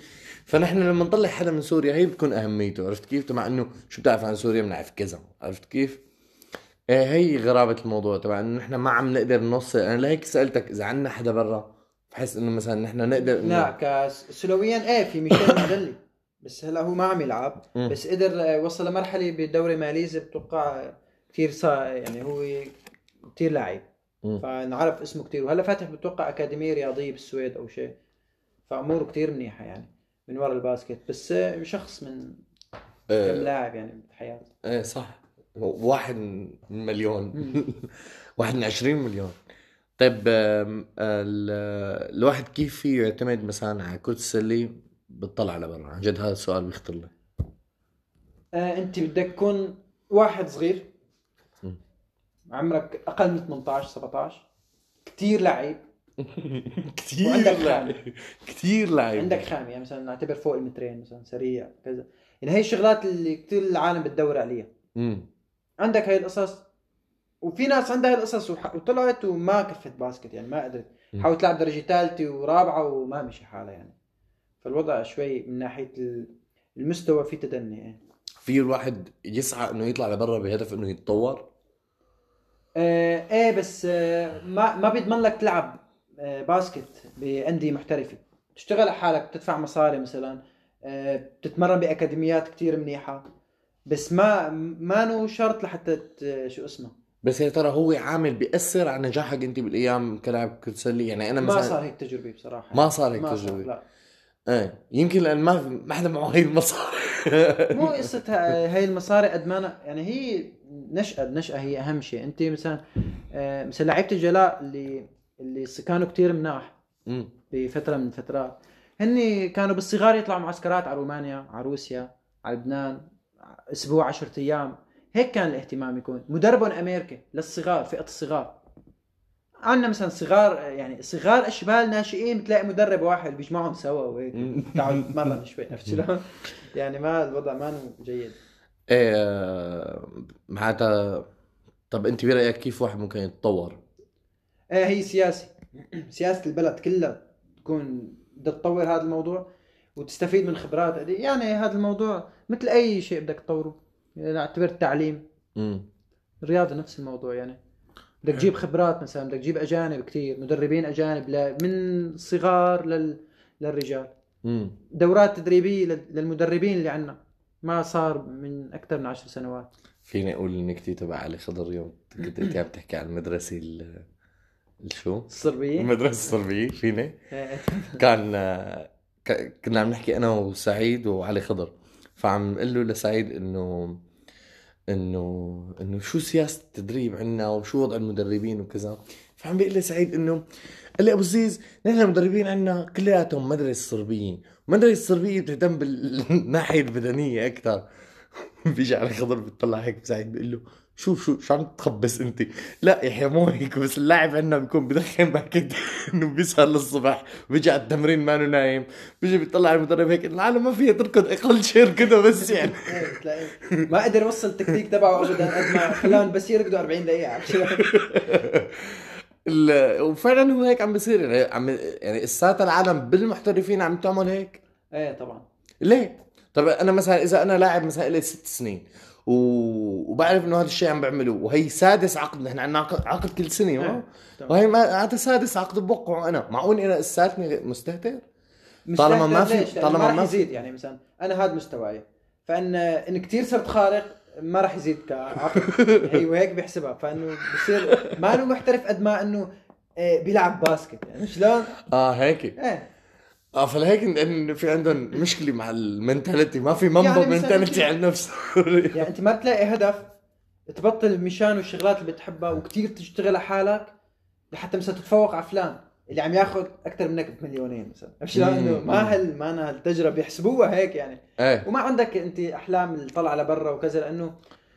S1: فنحن لما نطلع حدا من سوريا هي بتكون أهميته عرفت كيف؟ تبع إنه شو بتعرف عن سوريا؟ بنعرف كذا عرفت كيف؟ إيه هي غرابة الموضوع. تبع إنه نحن ما عم نقدر نوصل أنا لهيك سألتك إذا عنا حدا برا بحس إنه مثلا نحن نقدر إنه-
S2: لا كسلويا إيه في ميشيل مدلي بس هلا هو ما عم يلعب.
S1: مم.
S2: بس قدر آه، وصل لمرحلة بالدوري ماليزي بتوقع كثير صار يعني هو كثير لاعب
S1: مم.
S2: فنعرف اسمه كثير وهلا فاتح بتوقع أكاديمية رياضية بالسويد أو شيء. فاموره كثير منيحة يعني من ورا الباسكت. بس آه، شخص من كم
S1: آه،
S2: لاعب يعني بحياته
S1: إيه صح. واحد من مليون. (laughs) واحد من عشرين مليون. طيب الواحد كيف فيه يعتمد مثلا على كرة السلة؟ بتطلع لبرا عن جد هذا السؤال بيخطر لي.
S2: آه أنت بدك تكون واحد صغير. عمرك أقل من 18 17 كثير لعيب. (laughs)
S1: كثير
S2: وعندك
S1: لعيب. كثير لعيب.
S2: عندك خامة يعني مثلا نعتبر فوق المترين مثلا سريع كذا. يعني هي الشغلات اللي كثير العالم بتدور عليها.
S1: مم.
S2: عندك هاي القصص؟ وفي ناس عندها هاي القصص وح- وطلعت وما كفت باسكت يعني ما قدرت. حاولت تلعب درجة ثالثة ورابعة وما مشي حالها يعني. فالوضع شوي من ناحية ال- المستوى في تدني يعني.
S1: في الواحد يسعى إنه يطلع لبرا بهدف إنه يتطور؟
S2: آه إيه بس آه ما ما بيضمن لك تلعب آه باسكت بأندية محترفة. تشتغل على حالك بتدفع مصاري مثلا آه بتتمرن بأكاديميات كتير منيحة. بس ما ما نو شرط لحتى شو اسمه.
S1: بس يا ترى هو عامل بيأثر على نجاحك أنت بالأيام كلاعب كرة سلة يعني أنا مثلا
S2: ما صار هيك تجربة بصراحة.
S1: ما صار هيك
S2: ما
S1: تجربة.
S2: لا.
S1: إيه يمكن لأن ما ما حدا معه هي المصاري. (laughs)
S2: مو قصه ها- هاي المصاري قد ما أنا- يعني هي نشأة النشأة هي أهم شيء. أنت مثلا آه مثلا لعيبة الجلاء اللي اللي كانوا كتير مناح. بفترة من الفترات هن كانوا بالصغار يطلعوا معسكرات على رومانيا على روسيا على لبنان أسبوع 10 أيام. هيك كان الاهتمام يكون. مدربهم أمريكا للصغار فئة الصغار. عندنا مثلا صغار يعني صغار اشبال ناشئين بتلاقي مدرب واحد بيجمعهم سوا وهيك. تعالوا نتمرن (laughs) شوي. عرفت شلون؟ يعني ما الوضع ما جيد.
S1: إيه آه، معناتها طب أنت برأيك كيف واحد ممكن يتطور؟
S2: إيه هي سياسة. سياسة البلد كلها تكون بدها تطور هذا الموضوع وتستفيد من خبرات. يعني هذا الموضوع مثل أي شيء بدك تطوره. يعني أعتبر التعليم.
S1: امم
S2: الرياضة نفس الموضوع يعني. بدك تجيب خبرات مثلا بدك تجيب أجانب كثير مدربين أجانب ل... من صغار لل... للرجال.
S1: امم
S2: دورات تدريبية لل- للمدربين اللي عندنا ما صار من أكثر من عشر سنوات.
S1: فيني أقول النكته تبع علي خضر اليوم. كنت أنت عم تحكي عن المدرسة ال الشو؟
S2: الصربية.
S1: المدرسة الصربية فيني؟
S2: إيه. (laughs)
S1: كان ك- كنا عم نحكي أنا وسعيد وعلي خضر. فعم قل له لسعيد إنه إنه إنه شو سياسة التدريب عندنا وشو وضع المدربين وكذا. فعم بيقول لي سعيد إنه قال لي أبو زيز نحن المدربين عندنا كلياتهم مدرسة صربيه المدرسة الصربيه بتهتم بالناحية البدنية أكثر. (laughs) بيجي علي خضر بتطلع هيك سعيد بيقول له شوف شو شو عم تخبص أنت؟ لا يحيى مو هيك بس اللاعب عندنا بيكون بدخن باكيت (laughs) إنه بيسهر للصبح بيجي على التمرين ما نايم بيجي بيطلع على المدرب هيك العالم ما فيها تركض أقل شيء يركضها بس (laughs) يعني.
S2: ما قدر يوصل التكتيك تبعه ابدا قد ما خلاهم بس يركضوا 40
S1: دقيقة (laughs) وفعلا هو هيك عم بيصير يعني عم يعني الساتا العالم بالمحترفين عم تعمل هيك؟
S2: إيه طبعا.
S1: ليه؟ طب أنا مثلا إذا أنا لاعب مثلا لي ست سنين. وبعرف إنه هذا الشيء عم بعمله. وهي سادس عقد نحن عندنا عقد, كل سنة ما؟
S2: إيه، تمام.
S1: وهي ما هذا سادس عقد بوقعه أنا. معقول أنا لساتني مستهتر؟ طالما ما في- طالما
S2: ما
S1: ما
S2: يزيد يعني مثلا. أنا هذا مستواي. فان إن كثير صرت خارق ما راح يزيد كعقد. (laughs) هي وهيك بيحسبها فإنه بصير ما انه محترف قد ما إنه إيه، بيلعب basket. يعني شلون؟
S1: آه هيك.
S2: إيه.
S1: آه فلهيك إن- إن في عندهم مشكلة مع ال mentality. ما في منبط
S2: يعني mentality
S1: على نفسه. (laughs)
S2: يعني أنت ما بتلاقي هدف تبطل مشان والشغلات اللي بتحبها وكثير تشتغل على حالك لحتى مثلا تتفوق على فلان اللي عم ياخذ أكثر منك بمليونين مثلا. عرفت شلون؟
S1: إنه.
S2: ما هل ما أنا هالتجربة بيحسبوها هيك يعني.
S1: إيه.
S2: وما عندك أنت أحلام اللي طلع لبرا وكذا لأنه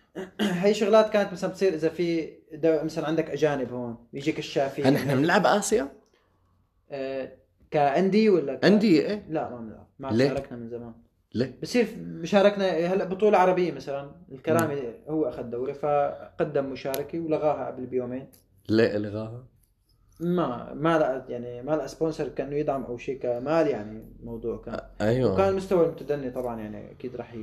S2: (clears throat) هي شغلات كانت مثلا بتصير إذا في دو- مثلا عندك أجانب هون بيجيك الشافي.
S1: هل نحن بنلعب آسيا؟
S2: آه كأندي ولا ك...
S1: انديه إيه
S2: لا ما بنلعب ما
S1: ليه؟
S2: شاركنا من زمان
S1: ليه؟
S2: بصير مشاركنا هلأ بطولة عربية مثلا الكرامي هو أخذ دوري فقدم مشاركة ولغاها قبل بيومين
S1: ليه إلغاها؟
S2: ما ما لقى يعني ما لقى سبونسر كأنه يدعم أو شيء كمال يعني الموضوع كان
S1: أيوه
S2: وكان المستوى المتدني طبعا يعني أكيد راح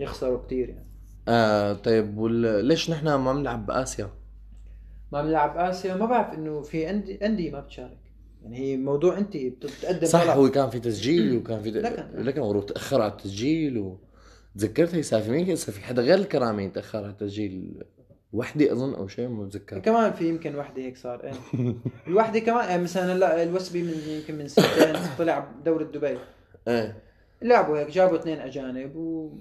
S2: يخسروا كثير يعني
S1: آه طيب وال... ليش نحن ما بنلعب بآسيا؟
S2: ما بنلعب اسيا ما بعرف إنه في أندي أندي ما بتشارك يعني هي موضوع انت بتقدم
S1: صح. هو كان في تسجيل (clears throat) وكان في
S2: لكن.
S1: لكن ورو تأخر على التسجيل و تذكرت هي سالفه مين كان في حدا غير الكرامي تأخر على التسجيل؟ وحدة أظن أو شيء ما بتذكر.
S2: كمان في يمكن وحدة هيك صار إيه. الوحدة كمان يعني مثلا هلا الوسبي من يمكن من سنتين طلع دوري دبي.
S1: إيه.
S2: لعبوا هيك جابوا اثنين أجانب و...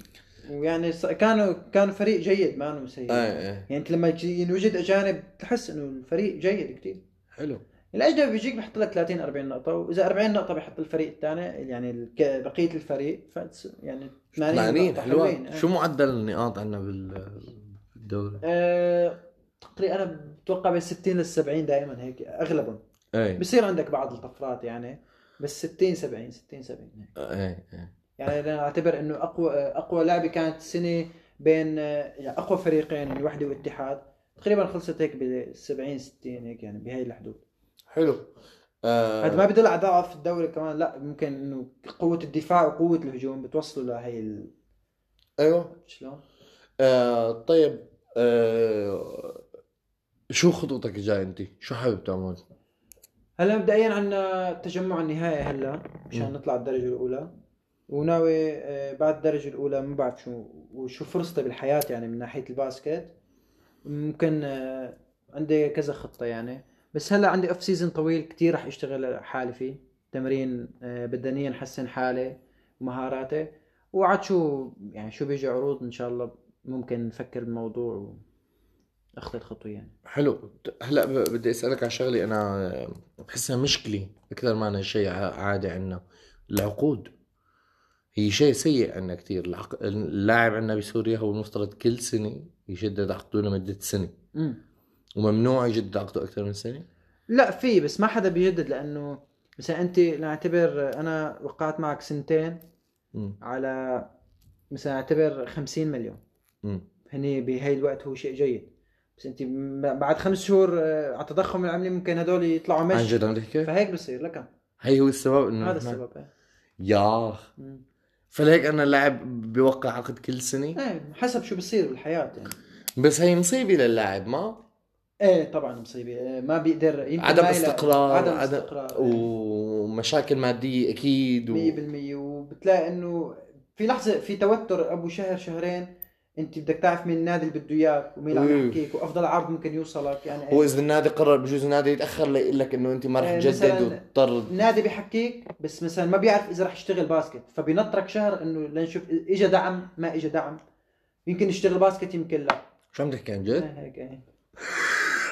S2: ويعني كانوا كانوا فريق جيد ما أنه سيء.
S1: إيه إيه.
S2: يعني أنت لما ينوجد أجانب تحس إنه الفريق جيد كثير
S1: حلو.
S2: الاجنبي بيجيك بيحط لك 30 40 نقطة وإذا 40 نقطة بيحط الفريق الثاني يعني بقية الفريق ف يعني 80
S1: 80
S2: نقطة
S1: حلوة
S2: حلوين، إيه.
S1: شو معدل النقاط عندنا بال- بالدوري؟
S2: آه، تقريبا أنا بتوقع بين 60 لل 70 دائما هيك أغلبهم
S1: إيه
S2: بصير عندك بعض الطفرات يعني بس 60 70 60 70 هيك.
S1: إيه إيه
S2: يعني أنا أعتبر إنه أقوى أقوى لعبه كانت السنة بين يعني أقوى فريقين الوحدة والاتحاد تقريبا خلصت هيك ب 70 60 هيك يعني بهي الحدود
S1: حلو آه
S2: هذا ما بدل على ضعف الدوري كمان لا ممكن إنه قوة الدفاع وقوة الهجوم بتوصلوا لهي ال...
S1: أيوه
S2: شلون؟
S1: آه طيب آه شو خطوتك الجاي انت؟ شو حابب تعمل؟
S2: هلا مبدئيا عندنا تجمع النهائي هلا مشان. نطلع الدرجة الأولى وناوي آه، بعد الدرجة الأولى ما بعرف شو وشو فرصتي بالحياة يعني من ناحية ال basket ممكن آه، عندي كذا خطة يعني بس هلا عندي off season طويل كتير رح اشتغل حالي فيه. تمرين آه، بدي أنا حسن حالي ومهاراتي وعاد شو يعني شو بيجي عروض إن شاء الله ممكن نفكر بالموضوع واخذ الخطوه يعني.
S1: حلو. هلا بدي أسألك على شغلة أنا بحسها مشكلة أكثر ما انها شيء عادي عندنا العقود. هي شيء سيء عندنا كثير. اللاعب عندنا بسوريا هو المفترض كل سنة يجدد عقده لمدة سنة.
S2: امم
S1: وممنوع يجدد عقده أكثر من سنة؟
S2: لا في بس ما حدا بيجدد لأنه مثلا أنت نعتبر أنا وقعت معك سنتين
S1: امم
S2: على مثلا أعتبر 50 مليون. هني بهي الوقت هو شيء جيد. بس أنت م- بعد خمس شهور آه، على التضخم العملي ممكن هدول يطلعوا
S1: عن
S2: مش
S1: جد عم تحكي؟
S2: فهيك بصير لكن
S1: هي هو السبب إنه
S2: هذا السبب إيه.
S1: ياخ. فلهيك أنا اللاعب بيوقع عقد كل سنة.
S2: إيه حسب شو بصير بالحياة يعني.
S1: بس هي مصيبة للاعب ما؟
S2: إيه طبعا مصيبة. إيه، ما بيقدر يمكن
S1: عدم استقرار
S2: عدم
S1: عدم
S2: استقرار إيه.
S1: ومشاكل مادية أكيد و...
S2: 100% وبتلاقي إنه في لحظة في توتر أبو شهر شهرين أنت بدك تعرف مين النادي اللي بده إياك ومين عم. يحكيك وأفضل عرض ممكن يوصلك. يعني
S1: هو إذا النادي قرر بجوز النادي يتأخر ليقول لك إنه أنت ما رح
S2: إيه،
S1: تجدد وتضطر.
S2: النادي بيحكيك بس مثلا ما بيعرف إذا رح يشتغل باسكت فبينطرك شهر إنه لنشوف اجى دعم ما اجى دعم. يمكن يشتغل باسكت يمكن لا.
S1: شو عم تحكي عن جد؟
S2: هيك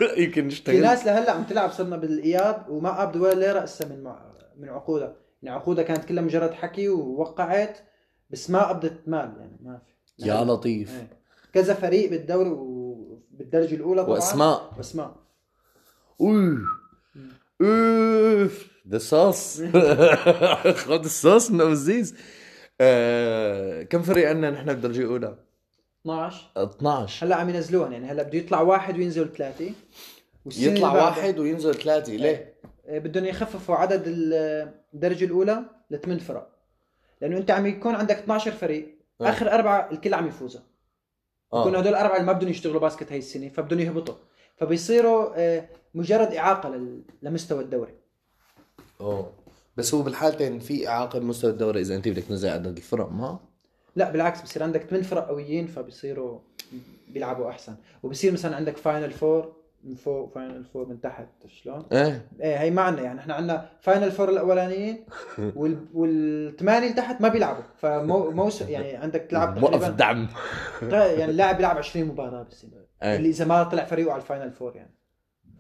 S2: (laughs)
S1: يمكن
S2: في
S1: نشتغل
S2: ناس لهلا عم تلعب صرنا بالإياب وما قابضوا ولا ليره هسه من من عقودها يعني عقودها كانت كلها مجرد حكي ووقعت بس ما قبضت مال يعني ما في.
S1: يا لطيف.
S2: إيه. كذا فريق بالدوري وبالدرجه الأولى طبعا.
S1: وأسماء.
S2: وأسماء.
S1: اوه أوف. ذا صوص (laughs) (laughs) خذ الصوص من أبو الزيز. آه، كم فريق عندنا نحن بالدرجة الأولى؟
S2: 12
S1: 12
S2: هلا عم ينزلوهم يعني هلا بده يطلع واحد وينزل ثلاثة.
S1: يطلع واحد وينزل ثلاثة ليه؟
S2: آه، بدهم يخففوا عدد ال- الدرجة الأولى لثمان فرق. لأنه أنت عم يكون عندك 12 فريق
S1: آه.
S2: آخر أربعة الكل عم يفوزوا. يكونوا
S1: آه
S2: هدول الاربعه اللي ما بدهم يشتغلوا باسكت هاي السنة فبدهم يهبطوا. فبيصيروا آه، مجرد إعاقة لل- لمستوى الدوري.
S1: أوه. بس هو بالحالتين في إعاقة بمستوى الدوري إذا أنت بدك تنزل عدد الفرق ما؟
S2: لا بالعكس بصير عندك ثمان فرق قويين فبيصيروا بيلعبوا أحسن. وبصير مثلا عندك final four من فوق final four من تحت شلون؟
S1: إيه.
S2: إيه هي معنا يعني إحنا عندنا final four الأولانيين (laughs) وال... والثمانية اللي تحت ما بيلعبوا. فمو موسم يعني عندك تلعب
S1: وقف
S2: تقريبا
S1: دعم. (laughs)
S2: يعني اللاعب بيلعب 20 مباراة بالسنه اللي
S1: إيه.
S2: إذا ما طلع فريقه على ال final four يعني.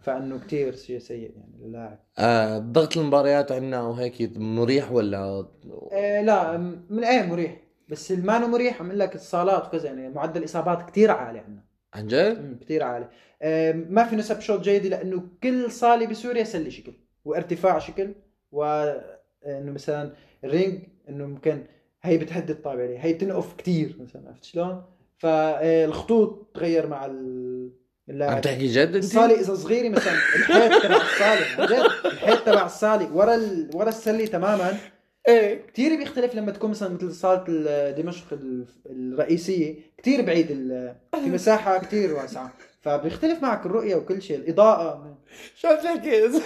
S2: فإنه كثير شيء سيء يعني للاعب.
S1: آه ضغط المباريات عندنا وهيك مريح ولا؟
S2: إيه لا من إيه مريح. بس المانو مريح عم لك الصالات وكذا يعني معدل الاصابات كثير عالي عندنا
S1: عن جد؟
S2: كثير عالي آه، ما في نسب شوط جيدة لأنه كل صالة بسوريا سله شكل وارتفاع شكل وانه مثلا الرينج إنه ممكن هي بتهدد طابع عليه هي تنقف كثير مثلا عرفت شلون؟ فالخطوط تغير مع ال-
S1: عم
S2: اللاعب
S1: تحكي جد أنت؟
S2: الصالة إذا صغيرة مثلا الحيط تبع الصالة عن جد الحيط تبع الصالة ورا ال... ورا السلة تماما
S1: إيه.
S2: كثير بيختلف لما تكون مثلا مثل صالة ال- دمشق ال- الرئيسية. كثير بعيد ال- في مساحة كثير واسعة. فبيختلف معك الرؤية وكل شيء. الإضاءة.
S1: شو عم تحكي؟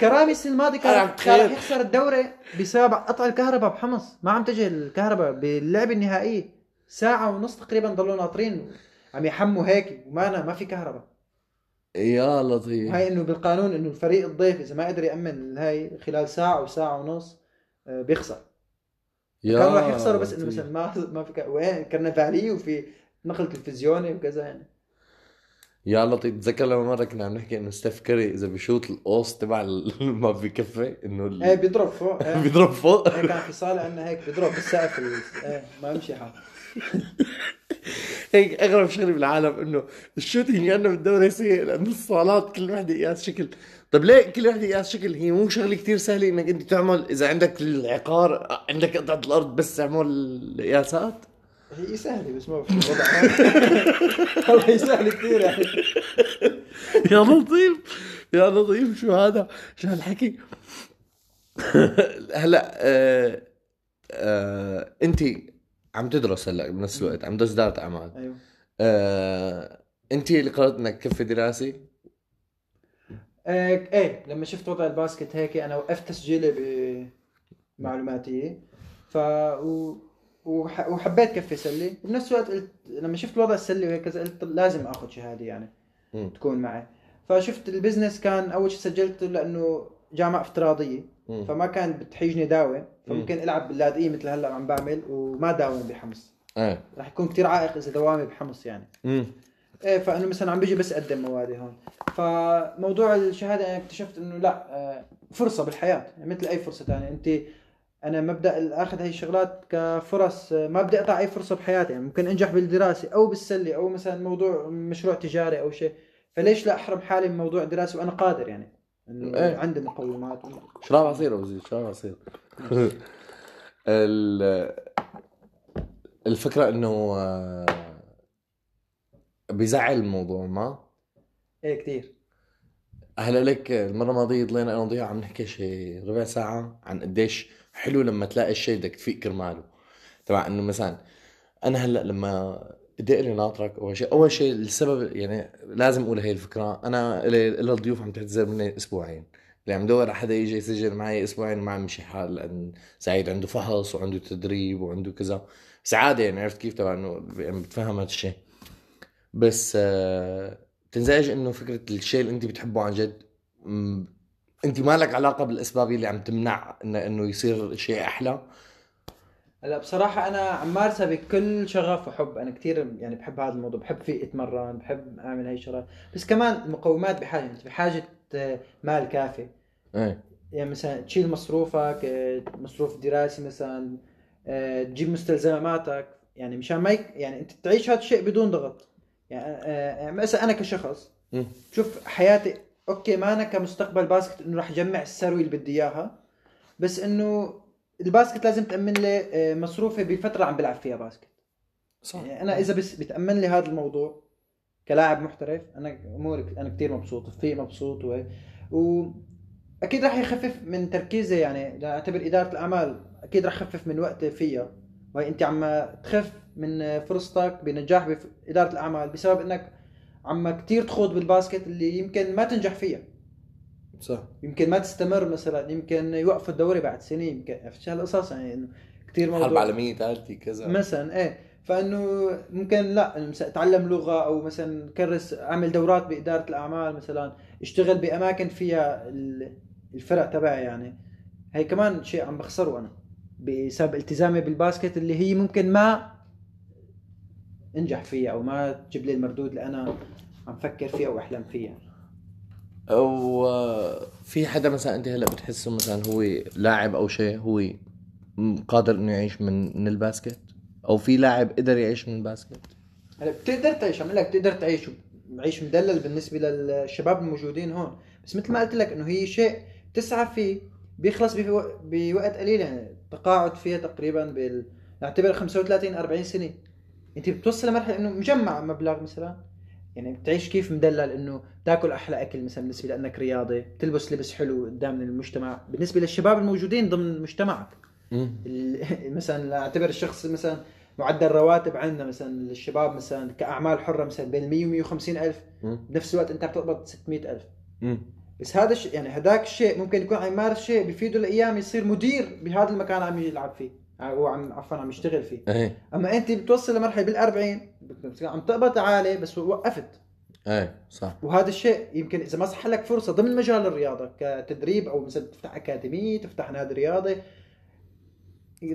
S2: كرامي
S1: السنة الماضية
S2: كان
S1: تخيل.
S2: كان يخسر الدوري بسبب قطع الكهرباء بحمص. ما عم تجي الكهرباء باللعبة النهائية. ساعة ونص تقريبا ضلوا ناطرين. عم يحموا هيك. وما ما في كهرباء.
S1: يا لطيف.
S2: هاي إنه بالقانون إنه الفريق الضيف إذا ما قدر يأمن هاي خلال ساعة أو ساعه ونص بيخسر.
S1: يا
S2: كانوا راح يخسروا بس
S1: إنه.
S2: مثلا ما ما في وين؟ كرنفالي وفي نقل تلفزيوني وكذا يعني.
S1: يا لطيف بتذكر لما مرة كنا عم نحكي إنه ستيف كيري إذا بيشوط القوس تبع (laughs) ما بكفي إنه ال-
S2: إيه بيضرب فوق. (laughs) إيه.
S1: بيضرب فوق.
S2: إيه، كان في صالة عندنا هيك بيضرب بالسقف ال- إيه ما يمشي حال (laughs)
S1: هيك أغرب شغلة بالعالم إنه الشوتينج عندنا بالدوري سيء لأنه الصالات كل وحدة قياس شكل. طب ليه كل وحده قياس شكل؟ هي مو شغلة كتير سهلة إنك أنت تعمل إذا عندك العقار عندك قطعة الأرض بس تعمل القياسات
S2: هي سهلة بس ما في وضع (laughs) والله هي سهلة كثير يعني. (laughs)
S1: يا لطيف يا لطيف شو هذا؟ شو هالحكي؟ (laughs) هلا آه آه انت عم تدرس هلا بنفس الوقت عم تزداد أعمال.
S2: أيوه.
S1: آه انت اللي قررت إنك كفي دراسي
S2: إيه إيه، لما شفت وضع الباسكت هيك أنا وقفت تسجيلي بمعلوماتية ف و... وح... وحبيت كفي سلة وبنفس الوقت قلت لما شفت الوضع السلي وهيك قلت لازم آخذ شهادة يعني. تكون معي. فشفت البزنس كان أول شيء سجلته لأنه جامعة افتراضية.
S1: مم.
S2: فما كان بتحيجني داوم فممكن ألعب باللاذقية مثل هلأ عم بعمل وما داوم بحمص.
S1: إيه.
S2: راح يكون كتير عائق إذا دوامي بحمص يعني. إيه فانه مثلا عم بيجي بس أقدم موادي هون. فموضوع الشهادة أنا اكتشفت إنه لا آه، فرصة بالحياة يعني مثل أي فرصة ثانية أنت أنا مبدأ آخذ هاي الشغلات كفرص آه، ما بدي أقطع أي فرصة بحياتي يعني ممكن أنجح بالدراسة أو بالسلة أو مثلا موضوع مشروع تجاري أو شيء. فليش لا أحرم حالي من موضوع دراسي وأنا قادر يعني؟ إنه
S1: إيه.
S2: عندي مقومات
S1: شراب عصير أبو زيد شراب عصير. (laughs) ال- الفكرة إنه آه، بيزعل الموضوع ما.
S2: إيه كثير
S1: هلا لك. المرة الماضية ضلينا أنا وضياء عم نحكي شي ربع ساعة عن قديش حلو لما تلاقي الشيء بدك تفيق كرماله تبع إنه مثلا أنا هلأ لما بدي اقري ناطرك أول شيء أول شيء السبب يعني لازم أقول هي الفكرة. أنا لي لي ضيوف عم تعتذر مني أسبوعين. اللي عم دور على حدا يجي يسجل معي أسبوعين ما عم يمشي حال لأن سعيد عنده فحص وعنده تدريب وعنده كذا. سعاده يعني عرفت كيف؟ تبع إنه يعني بتفهم هذا الشيء بس آه تنزعج إنه فكرة الشيء اللي أنت بتحبه عن جد. م- أنت ما لك علاقة بالأسباب اللي عم تمنع انه إنه يصير شيء أحلى؟
S2: هلا بصراحة أنا عم مارسها بكل شغف وحب، أنا كثير يعني بحب هذا الموضوع، بحب فيه أتمرن، بحب أعمل هاي الشغلات، بس كمان المقومات بحاجة، أنت بحاجة آه، مال كافي،
S1: إيه.
S2: يعني مثلا تشيل مصروفك، آه، مصروف دراسي مثلا، آه، تجيب مستلزماتك، يعني مشان ما. يعني أنت تعيش هذا الشيء بدون ضغط، يعني آه، يعني مثلا أنا كشخص. شوف حياتي okay ما أنا كمستقبل basket إنه راح اجمع الثروه اللي بدي إياها بس إنه ال basket لازم تأمن لي آه، مصروفي بفترة عم بلعب فيها basket.
S1: صح.
S2: يعني أنا إذا بس بتأمن لي هذا الموضوع كلاعب محترف أنا أموري أنا كثير مبسوط في مبسوط وهيك واكيد راح يخفف من تركيزي يعني أعتبر إدارة الأعمال أكيد راح يخفف من وقتي فيها. وهي أنت عم تخف من فرصتك بنجاح باداره الأعمال بسبب إنك عم كثير تخوض بال basket اللي يمكن ما تنجح فيها.
S1: صح.
S2: يمكن ما تستمر مثلا يمكن يوقف الدوري بعد سنه يمكن عرفت هالقصص يعني إنه كثير
S1: حرب عالمية ثالثة كذا.
S2: مثلا إيه. فإنه ممكن لا مثلا أتعلم لغة أو مثلا كرس أعمل دورات بإدارة الأعمال مثلا أشتغل بأماكن فيها ال- الفرق تبعي يعني. هي كمان شيء عم بخسره أنا بسبب التزامي بالباسكت اللي هي ممكن ما انجح فيها أو ما تجيب لي المردود اللي أنا عم فكر فيه أو أحلم فيه.
S1: أو في حدا مثلا أنت هلأ بتحسه مثلا هو لاعب أو شيء هو قادر إنه يعيش من من ال basket؟ أو في لاعب قدر يعيش من ال
S2: basket؟ هلأ بتقدر تعيش عم لك بتقدر تعيش عيش مدلل بالنسبة للشباب الموجودين هون. بس مثل ما قلت لك إنه هي شيء تسعى فيه بيخلص بوقت قليل يعني تقاعد فيها تقريبا بال نعتبر 35 40 سنة. انت بتوصل لمرحلة انه مجمع مبلغ مثلا. يعني بتعيش كيف مدلل انه تاكل أحلى أكل مثلا بالنسبة لأنك رياضي بتلبس لبس حلو قدام المجتمع. بالنسبة للشباب الموجودين ضمن مجتمعك. (laughs) مثلا أعتبر الشخص مثلا معدل رواتب عندنا مثلا للشباب مثلا كأعمال حرة مثلا بين 100 و 150
S1: ألف.
S2: بنفس الوقت أنت بتقبض 600
S1: ألف.
S2: بس هذا الشيء يعني هذاك الشيء ممكن يكون عم يمارس شيء بيفيده الأيام يصير مدير بهذا المكان عم يلعب فيه. أو عم عفوا عم يشتغل فيه.
S1: إيه.
S2: أما أنت بتوصل لمرحلة بال40 عم تقبض عالي بس وقفت.
S1: إيه صح.
S2: وهذا الشيء يمكن إذا ما صح لك فرصة ضمن مجال الرياضة كتدريب أو مثلا تفتح أكاديمية تفتح نادي رياضي.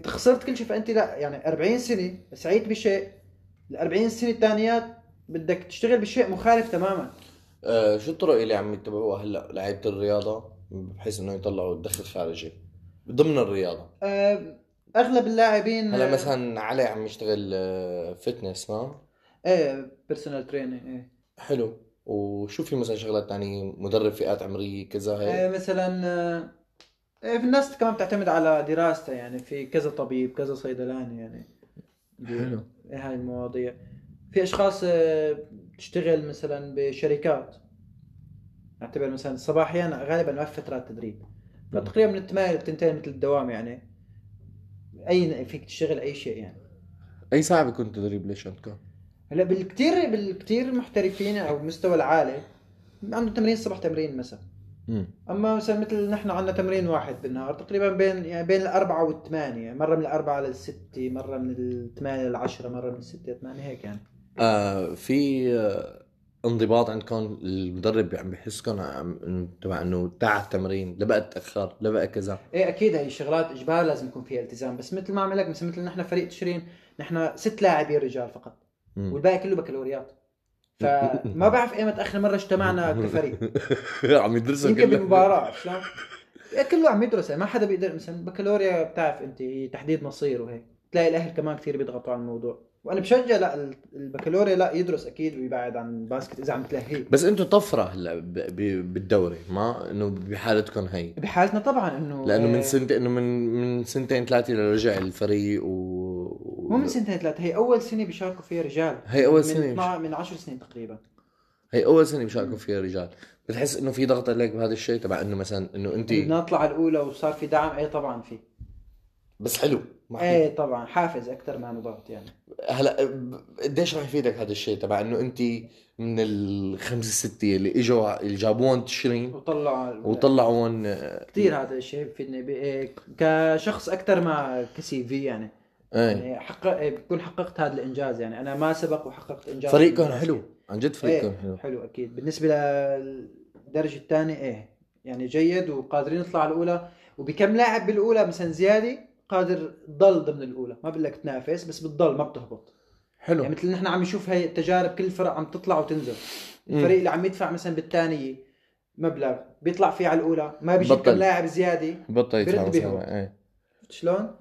S2: خسرت كل شيء فأنت لا يعني 40 سنة سعيت بشيء. ال 40 سنة الثانيات بدك تشتغل بشيء مخالف تماما.
S1: آه شو الطرق اللي عم يتبعوها هلأ لعيبة الرياضة بحيث إنه يطلعوا دخل خارجي ضمن الرياضة؟
S2: آه، أغلب اللاعبين
S1: هلا مثلا علي عم يشتغل آه، fitness ما؟
S2: إيه personal trainer إيه.
S1: حلو. وشو في مثلا شغلات تانية؟ مدرب فئات عمرية كذا هيك؟
S2: آه، مثلا آه، إيه، في الناس كمان بتعتمد على دراستها يعني في كذا طبيب كذا صيدلاني يعني.
S1: حلو.
S2: إيه هاي المواضيع. في أشخاص آه، بتشتغل مثلا بشركات. أعتبر مثلا صباحيا غالبا ما في فترات تدريب. فتقريبا من الثمانية للتنتين مثل الدوام يعني. أي فيك تشتغل أي شيء يعني.
S1: أي ساعة بيكون تدريب ليش عندكم؟
S2: هلا بالكثير بالكثير محترفين أو المستوى العالي عنده تمرين الصبح تمرين مساء. أما مثلا مثل نحن عندنا تمرين واحد بالنهار تقريبا بين يعني بين الأربعة والثمانية مرة من الأربعة للستة مرة من الثمانية للعشرة مرة من الستة للثمانية هيك يعني.
S1: آه في آه انضباط عندكم المدرب عم بحسكم عم تبع إنه تعب تمرين لا بقى تأخر لا بقى كذا.
S2: إيه أكيد هي شغلات إجبار لازم يكون فيها التزام. بس مثل ما عم لك مثل نحن فريق تشرين نحن ست لاعبين رجال فقط.
S1: مم.
S2: والباقي كله بكالوريات. فما (laughs) بعرف إيمت آخر مرة اجتمعنا (laughs) كفريق
S1: عم يدرسوا
S2: يمكن عرفت شلون؟ كله عم يدرس ما حدا بيقدر مثلا بكالوريا بتعرف أنت تحديد مصير وهيك. تلاقي الأهل كمان كثير بيضغطوا على الموضوع. وأنا بشجع لا ال- البكالوريا لا يدرس أكيد ويبعد عن الباسكت إذا عم تلهيه
S1: بس أنتم طفرة هلأ بالدوري ما إنه بحالتكم هي؟
S2: بحالتنا طبعا إنه
S1: لأنه من سنه إنه من من سنتين ثلاثة رجع الفريق و
S2: مو من سنتين ثلاثة هي أول سنة بيشاركوا فيها رجال.
S1: هي أول
S2: من
S1: سنة.
S2: 12 من 10 سنين تقريبا.
S1: هي أول سنة بيشاركوا فيها رجال. بتحس إنه في ضغط عليك بهذا الشيء تبع إنه مثلا إنه انت
S2: بدنا نطلع الأولى وصار في دعم. إيه طبعا في.
S1: بس حلو في-
S2: إيه طبعا. حافز أكثر ما ضغط يعني.
S1: هلأ قديش راح يفيدك هذا الشيء؟ تبع إنه أنت من الخمسة ستة اللي إجوا اللي جابوهم تشرين
S2: وطلع
S1: وطلعوهم
S2: كثير هذا الشيء بفيدني. إيه، كشخص أكثر ما كسي في يعني.
S1: إيه.
S2: يعني حقق إيه، بكون حققت هذا الإنجاز يعني. أنا ما سبق وحققت إنجاز.
S1: فريقكم. حلو. عن جد فريقكم
S2: إيه
S1: حلو.
S2: حلو أكيد. بالنسبة للدرجة الثانية إيه يعني جيد وقادرين نطلع على الأولى. وبكم لاعب بالأولى مثلا زيادة قادر تضل ضمن الأولى ما بقول لك تنافس بس بتضل ما بتهبط
S1: حلو
S2: يعني مثل نحن عم نشوف هي التجارب كل الفرق عم تطلع وتنزل. الفريق اللي عم يدفع مثلا بالثانيه مبلغ بيطلع فيه على الأولى ما بيجيب. كم لاعب زيادة
S1: بطل يدفع
S2: إيه شلون؟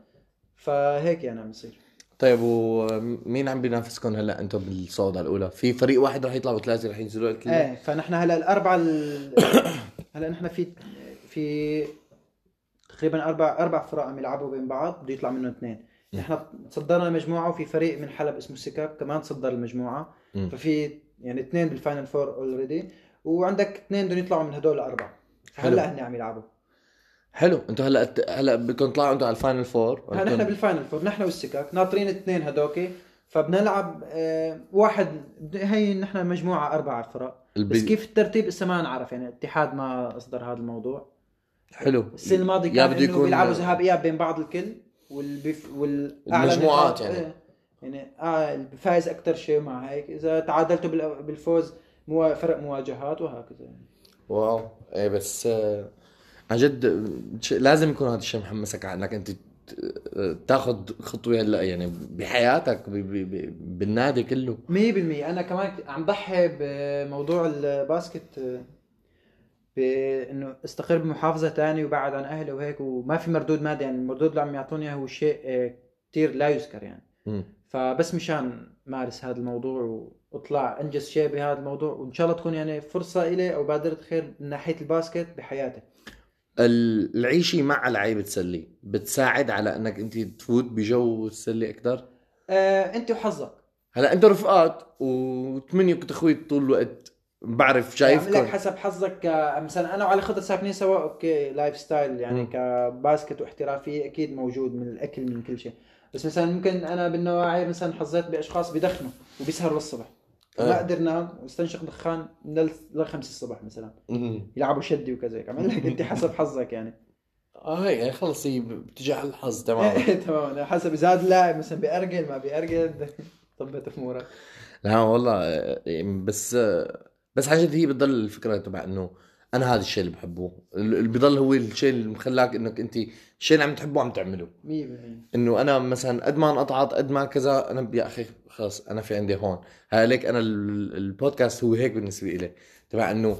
S2: فهيك يعني عم يصير
S1: طيب ومين عم بينافسكم هلأ أنتم بالصعود على الأولى؟ في فريق واحد رح يطلع وثلاثة رح ينزلوا؟
S2: إيه فنحن هلأ الأربعة ال... (coughs) هلأ نحن في في تقريبا أربع أربع فرق عم يلعبوا بين بعض بده يطلع منهم اثنين. نحن تصدرنا المجموعه وفي فريق من حلب اسمه سكك كمان تصدر المجموعة.
S1: مم.
S2: ففي يعني اثنين بال final four already وعندك اثنين بدهم يطلعوا من هدول الأربعة. هلا هن عم يلعبوا.
S1: حلو. أنتوا هلأ هلأ بدكم تطلعوا أنتوا على ال final four
S2: نحن
S1: بدكم-
S2: بال final four نحن والسكك ناطرين اثنين هدوكي. فبنلعب آه، واحد هي نحن مجموعة أربع فرق
S1: البي-
S2: بس كيف الترتيب؟ لسه ما نعرف. يعني الاتحاد ما أصدر هذا الموضوع.
S1: حلو.
S2: السنة الماضيه كان
S1: بده يكون-
S2: بيلعبوا ذهاب إياب بين بعض الكل والبف... والأعلى
S1: المجموعات
S2: نقاط-
S1: يعني.
S2: إيه. يعني آه الفائز أكثر شيء مع هيك. إذا تعادلتوا بال- بالفوز مو فرق مواجهات وهكذا. يعني.
S1: wow. إيه بس آه، عن جد لازم يكون هذا الشيء محمسك على انك أنت تاخذ خطوة هلأ يعني بحياتك ب- ب- ب- بالنادي كله.
S2: 100% أنا كمان عم ضحي بموضوع ال basket آه، بإنه استقر بمحافظة ثانية وبعد عن أهلي وهيك وما في مردود مادي يعني المردود اللي عم يعطوني إياه هو شيء آه، كثير لا يذكر يعني.
S1: مم.
S2: فبس مشان مارس هذا الموضوع وأطلع أنجز شيء بهذا الموضوع وإن شاء الله تكون يعني فرصة إلي أو بادرة خير من ناحية ال basket بحياتي.
S1: ال- العيشة مع لعيبه سله بتساعد على إنك أنت تفوت بجو السله أكثر
S2: آه أنت وحظك.
S1: هلا أنت رفقات وثمانية أخوي طول الوقت. بعرف
S2: لك
S1: شايفكم.
S2: حسب حظك مثلا أنا وعلي خضر ساكنين سوا okay lifestyle يعني
S1: مم.
S2: ك basket واحترافيه أكيد موجود من الأكل من كل شيء. بس مثلا ممكن أنا بالنواعير مثلا حظيت بأشخاص بدخنوا وبيسهروا للصبح.
S1: آه.
S2: ما أقدر نام واستنشق دخان لل- للخمس الصبح مثلا. يلعبوا شدي وكذا هيك. عمل لك أنت (laughs) حسب حظك يعني.
S1: آه هي خلص هي بتجي على الحظ تماما. (laughs)
S2: تمام حسب إذا هذا اللاعب مثلا بيأرجل ما بيأرجل (laughs) طبت في أمورك.
S1: لا والله آه، بس آه، بس عن جد هي بتضل الفكرة تبع إنه أنا هذا الشيء اللي بحبه. اللي بضل هو الشيء اللي مخلاك إنك أنت الشيء اللي عم تحبه عم تعمله.
S2: 100%
S1: إنه أنا مثلا قد ما انقطعت قد ما كذا أنا يا أخي خلص أنا في عندي هون. هاليك أنا ال- البودكاست هو هيك بالنسبة لي تبع إنه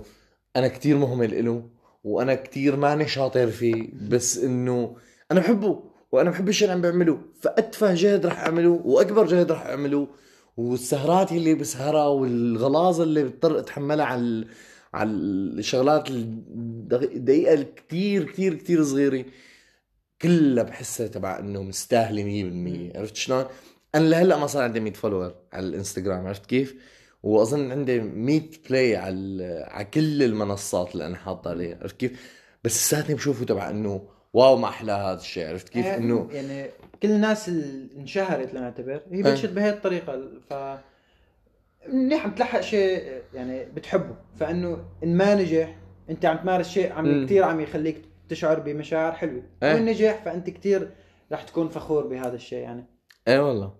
S1: أنا كتير مهمل له وأنا كتير ماني شاطر فيه بس إنه أنا بحبه وأنا بحب الشيء اللي عم بعمله. فأتفه جهد رح أعمله وأكبر جهد رح أعمله. والسهرات اللي بسهرها والغلاظة اللي بضطر اتحملها على على الشغلات الدقيقة الكتير كتير كتير صغيرة كلها بحسها تبع إنه مستاهلة 100% عرفت شلون؟ أنا لهلأ ما صار عندي 100 follower على الإنستغرام عرفت كيف؟ وأظن عندي 100 play على على كل المنصات اللي أنا حاطه عليها عرفت كيف؟ بس لساتني بشوفه تبع إنه wow ما أحلى هذا الشيء عرفت كيف؟
S2: آه،
S1: إنه
S2: يعني كل الناس اللي انشهرت لنعتبر هي
S1: إيه.
S2: بلشت بهي الطريقة ف منيح عم تلحق شيء يعني بتحبه فإنه إن ما نجح أنت عم تمارس شيء. عم كثير عم يخليك تشعر بمشاعر حلوة
S1: إيه.
S2: وإن نجح فأنت كثير رح تكون فخور بهذا الشيء يعني
S1: إيه والله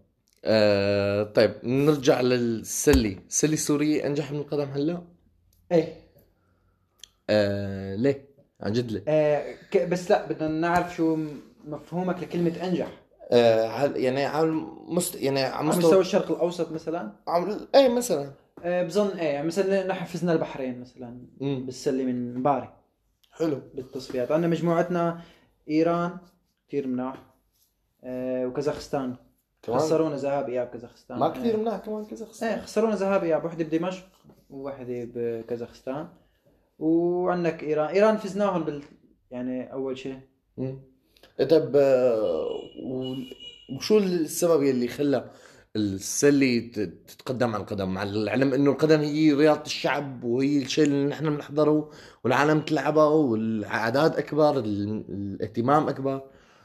S1: آه طيب نرجع للسلي السلي السورية أنجح من القدم هلا؟
S2: إيه
S1: آه ليه؟ عن جد ليه؟
S2: آه بس لا بدنا نعرف شو مفهومك لكلمة أنجح
S1: آه يعني على مست... يعني على مستوى
S2: مستوى الشرق الأوسط مثلا؟
S1: عم... إيه مثلا.
S2: آه بظن إيه يعني مثلا نحن فزنا البحرين مثلا
S1: مم.
S2: بالسلة من مباري.
S1: حلو.
S2: بالتصفيات. عندنا مجموعتنا إيران كثير مناح. آه وكازاخستان.
S1: كمان؟
S2: خسرونا ذهاب إياب كازاخستان.
S1: ما كثير
S2: آه.
S1: مناح كمان كازاخستان.
S2: إيه خسرونا ذهاب إياب. وحده بدمشق ووحده بكازاخستان. وعندك إيران. إيران فزناهم بال يعني أول شيء.
S1: طيب آه، وشو السبب يلي خلى السلة ت- تتقدم على القدم؟ مع العلم إنه القدم هي رياضة الشعب وهي الشيء اللي نحن بنحضره والعالم تلعبه والاعداد أكبر ال- الاهتمام أكبر.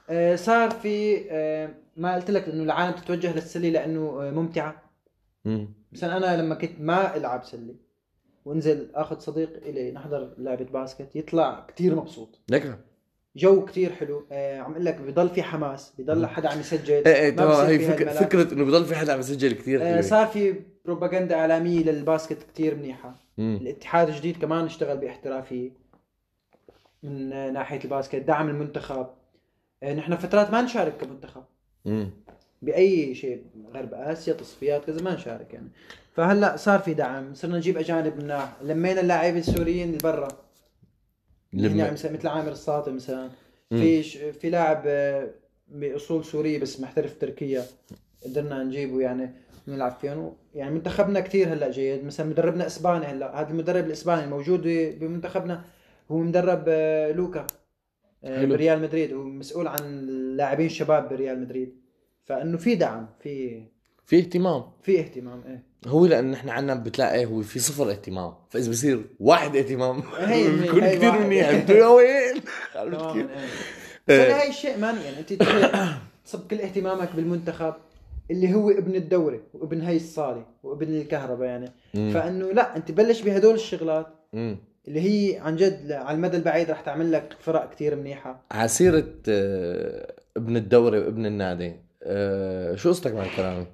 S2: آه صار في آه ما قلت لك إنه العالم تتوجه للسلة لأنه ممتعة.
S1: مم.
S2: مثلا أنا لما كنت ما ألعب سلة وأنزل أخذ صديق إلي نحضر لعبة باسكت يطلع كتير مبسوط.
S1: لك
S2: جو كتير حلو. آه عم أقول لك بضل في حماس بضل حدا عم يسجل.
S1: إيه
S2: إيه
S1: هي فك... فكرة إنه بضل في حدا عم يسجل كثير
S2: آه صار في بروباغندا إعلامية للباسكت كتير منيحة.
S1: مم.
S2: الاتحاد الجديد كمان اشتغل باحترافية من آه، ناحية الباسكت دعم المنتخب. آه نحن فترات ما نشارك كمنتخب.
S1: مم.
S2: بأي شيء غرب آسيا تصفيات كذا ما نشارك يعني. فهلأ صار في دعم صرنا نجيب أجانب مناح. لمينا اللاعبين السوريين اللي برا
S1: لما-
S2: يعني مثل مثل عامر الساطي مثلا. في في لاعب آه، بأصول سورية بس محترف تركيا قدرنا نجيبه يعني نلعب فيهم يعني منتخبنا كثير هلأ جيد. مثلا مدربنا إسباني هلأ. هذا المدرب الإسباني الموجود بمنتخبنا هو مدرب آه، لوكا آه،
S1: حلو.
S2: بريال مدريد. هو مسؤول عن اللاعبين الشباب بريال مدريد. فإنه في دعم في
S1: في اهتمام.
S2: في اهتمام إيه.
S1: هو لأن إحنا عنا بتلاقي هو في صفر اهتمام فإذا بصير واحد اهتمام (laughs) بيكون كثير. منيح أنتوا يا وين عرفت كيف؟
S2: إيه.
S1: إيه.
S2: هاي الشيء مان يعني أنت تصب كل اهتمامك بالمنتخب اللي هو ابن الدوري وابن هي الصالة وابن الكهرباء يعني
S1: مم.
S2: فإنه لا أنت بلش بهدول الشغلات
S1: مم.
S2: اللي هي عن جد على المدى البعيد رح تعمل لك فرق كتير منيحة
S1: عسيرة آه، ابن الدوري وابن النادي آه، شو قصتك مع الكلام؟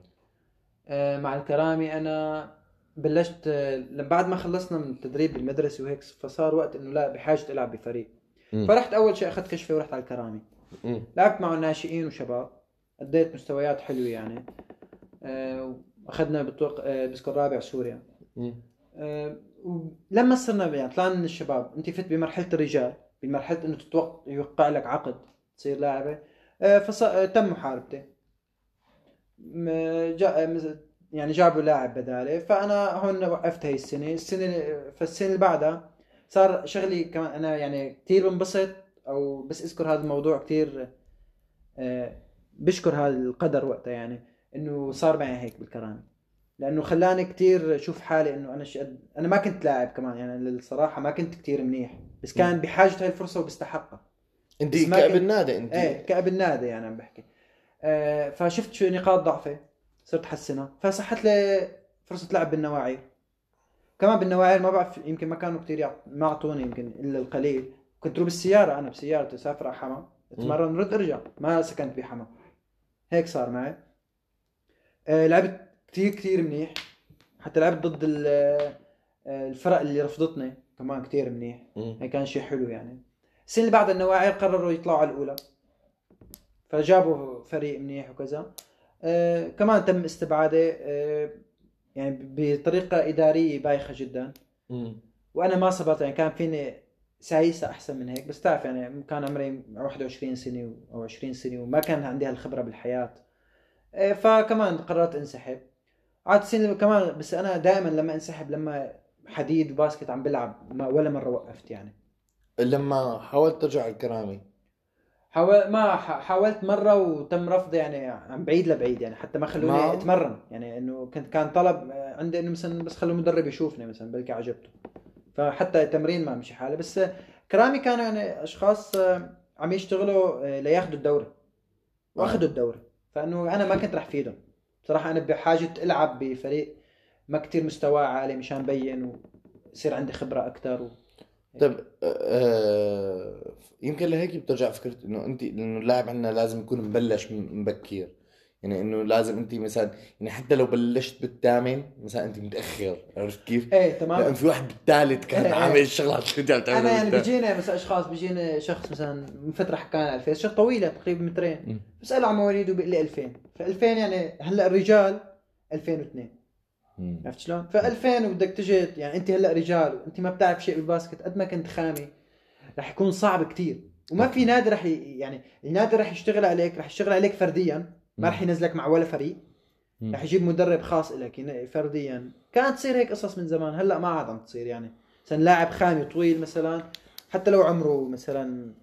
S2: آه، مع الكرامي أنا بلشت آه، لما بعد ما خلصنا من التدريب بالمدرسة وهيك فصار وقت إنه لا بحاجة ألعب بفريق.
S1: مم.
S2: فرحت أول شيء أخذت كشفة ورحت على الكرامي. لعبت معه ناشئين وشباب اديت مستويات حلوة يعني. آه، وأخذنا بتوق... آه، بسكور رابع سوريا. ولما صرنا يعني طلعنا من الشباب. أنت فت بمرحلة الرجال بمرحلة إنه تتوقع يوقع لك عقد تصير لاعبة. آه، فص... آه، تم محاربته م- جا... يعني جابوا لاعب بداله فأنا هون وقفت هاي السنة. السنة فالسنة اللي بعدها صار شغلي كمان أنا يعني كثير بنبسط أو بس أذكر هذا الموضوع كثير آه، بشكر هذا القدر وقتها يعني إنه صار معي هيك بالكرامة. لأنه خلاني كتير أشوف حالي إنه أنا شقد أنا ما كنت لاعب كمان يعني للصراحة ما كنت كتير منيح. بس كان بحاجة هاي الفرصة وبستحقها.
S1: أنت
S2: بس ما
S1: كابن
S2: كنت-
S1: نادي أنت.
S2: إيه كابن نادي يعني عم بحكي. فشفت شو نقاط ضعفي صرت أحسنها. فسحت لي فرصة لعب بالنواعي كمان بالنواعي ما بعرف يمكن ما كانوا يعط... ما أعطوني يمكن إلا القليل. كنت روح بالسياره أنا بسيارتي اسافر على حما أتمرن رد أرجع. ما سكنت بحما هيك صار معي. آه لعبت كتير كتير منيح. حتى لعبت ضد آه، الفرق اللي رفضتني كمان كتير منيح. هي كان شيء حلو يعني. السنة اللي بعد النواعي قرروا يطلعوا على الأولى. فجابوا فريق منيح وكذا. آه كمان تم استبعادي آه يعني بطريقة إدارية بايخة جدا. وأنا ما صبرت يعني كان فيني سايسة أحسن من هيك. بس تعرف يعني كان عمري 21 سنة أو 20 سنة وما كان عندي هالخبرة بالحياة. آه، فكمان قررت أنسحب. قعدت سنة كمان بس أنا دائما لما أنسحب لما حديد وباسكت عم بلعب ما ولا مرة وقفت يعني.
S1: لما حاولت ترجع الكرامي
S2: حاول ما حاولت مرة وتم رفضي يعني عن بعيد لبعيد يعني حتى ما خلوني
S1: ما-
S2: أتمرن. يعني إنه كنت كان طلب عندي إنه مثلا بس خلوا المدرب يشوفني مثلا بلكي عجبته فحتى التمرين ما مشي حالي. بس كرامي كانوا يعني أشخاص عم يشتغلوا آه، لياخذوا الدوري. واخذوا الدوري. فإنه أنا ما كنت رح فيدهم. بصراحه أنا بحاجة ألعب بفريق ما كتير مستواه عالي مشان بين ويصير عندي خبرة أكثر و...
S1: طيب آه يمكن لهيك بترجع فكرة إنه أنت إنه اللاعب عندنا لازم يكون مبلش م- مبكر يعني إنه لازم أنت مثلا يعني حتى لو بلشت بالثامن مثلا أنت متأخر عرفت كيف؟
S2: إيه
S1: لأن
S2: تمام
S1: في واحد بالثالث كان
S2: إيه، إيه.
S1: عامل انت عم تعملها
S2: أنا يعني. بيجينا مثلا أشخاص بيجينا شخص مثلا من فترة حكانا على الفيس شغله طويلة تقريبا. مترين بسأله عن مواليده بيقول لي 2000 ف 2000 يعني هلأ الرجال 2002
S1: مم.
S2: عرفت شلون؟ ف 2000 وبدك تجي يعني أنت هلأ رجال وأنت ما بتعرف شيء بالباسكت قد ما كنت خامي رح يكون صعب كتير. وما في نادي رح ي... يعني النادي رح يشتغل عليك رح يشتغل عليك فرديا ما رح ينزلك مع ولا فريق. رح يجيب مدرب خاص لك ين- فرديا. كانت تصير هيك قصص من زمان هلأ ما عاد عم تصير يعني مثلا لاعب خامي طويل مثلا حتى لو عمره مثلا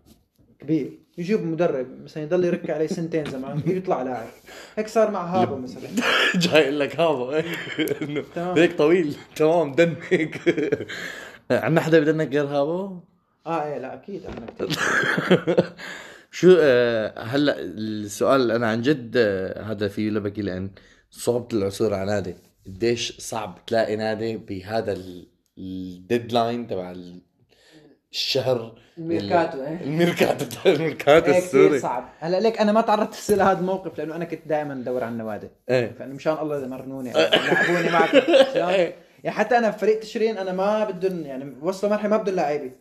S2: كبير. يجيب مدرب مثلا يضل يرك عليه سنتين زمان يطلع لاعب. هيك صار مع هابو مثلا. (laughs)
S1: جاي أقول لك هذا إنه
S2: تمام.
S1: هيك طويل. تمام dunk هيك. (laughs) عندنا حدا ب dunk غير هابو؟
S2: آه إيه لا أكيد عندنا كتير. (laughs)
S1: شو آه، هلأ السؤال أنا عن جد آه، هذا فيه لبكي لأن صعوبة العثور على نادي. قديش صعب تلاقي نادي بهذا ال- ال deadline تبع الشهر
S2: الميركاتو إيه.
S1: الميركاتو (laughs) الميركاتو
S2: إيه كثير
S1: السوري.
S2: صعب. هلا ليك أنا ما تعرضت (laughs) لهذا الموقف لأنه أنا كنت دائما أدور على النوادي.
S1: إيه.
S2: فإنه مشان الله إذا مرنوني (laughs) لعبوني معكم؟
S1: إيه.
S2: يعني حتى أنا بفريق تشرين أنا ما بدهم يعني وصلوا مرحلة ما بدهم.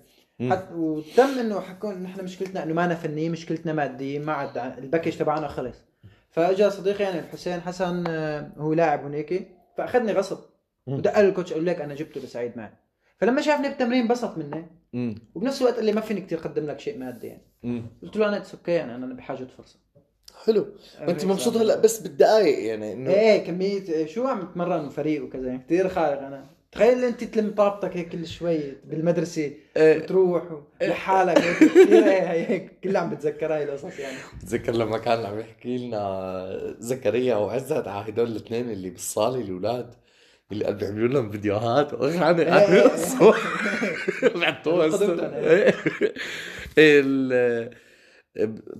S2: حتى وتم إنه حكون نحن مشكلتنا إنه ما أنا فنيه مشكلتنا مادية ما عاد الباكج تبعنا خلص. فإجا صديقي يعني الحسين حسن آه، هو لاعب هنيك فأخذني غصب. ودق الكوتش قال لك أنا جبته لسعيد معي فلما شافني بالتمرين انبسط مني.
S1: مم.
S2: وبنفس الوقت قال لي ما فيني كثير اقدم لك شيء مادي يعني.
S1: مم.
S2: قلت له أنا it's okay يعني أنا بحاجة فرصة.
S1: حلو. أنت مبسوط هلأ بس بالدقائق يعني إنه
S2: إيه كمية شو عم تمرن فريق وكذا يعني؟ كثير خارق أنا. تخيل إنت تلم طابتك هيك كل شوي بالمدرسة
S1: إيه.
S2: وتروح لحالك هيك. (laughs) كثير هيك. كلها عم بتذكر هاي القصص يعني.
S1: بتذكر لما كان عم يحكي لنا زكريا وعزت على هدول الاثنين اللي بالصالة الأولاد. اللي قاعد بيعملوا لهم فيديوهات (laughs) واغاني
S2: إيه،. (laughs) (laughs)
S1: ال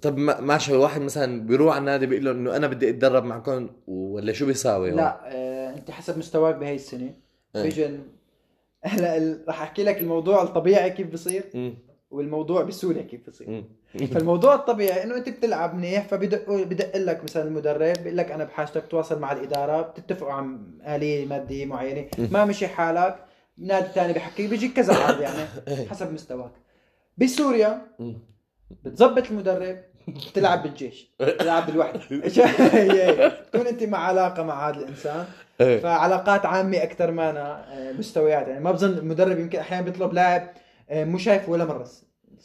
S1: طب ما- ماشي واحد مثلا بيروح على النادي بيقول له إنه أنا بدي أتدرب معكم ولا شو بيساوي؟
S2: لا آه، أنت حسب مستواك بهي
S1: السنة.
S2: بيجن هلا رح أحكي لك الموضوع الطبيعي كيف بصير. والموضوع بسوريا كيف بصير. (laughs) فالموضوع الطبيعي إنه أنت بتلعب منيح فبدق بدق لك مثلا المدرب بيقول لك أنا بحاجتك تواصل مع الإدارة بتتفقوا عن آلية مادية معينة ما مشي حالك نادي ثاني بحكي بيجيك كذا عرض يعني (laughs) حسب مستواك بسوريا. بتظبط المدرب بتلعب بالجيش بتلعب بالوحدة. (laughs) تكون أنت مع علاقة مع هذا الإنسان
S1: إيه.
S2: فعلاقات عامة أكثر ما أنا آه، مستويات يعني ما بظن المدرب يمكن أحيانا بيطلب لاعب مو شايفه ولا مرة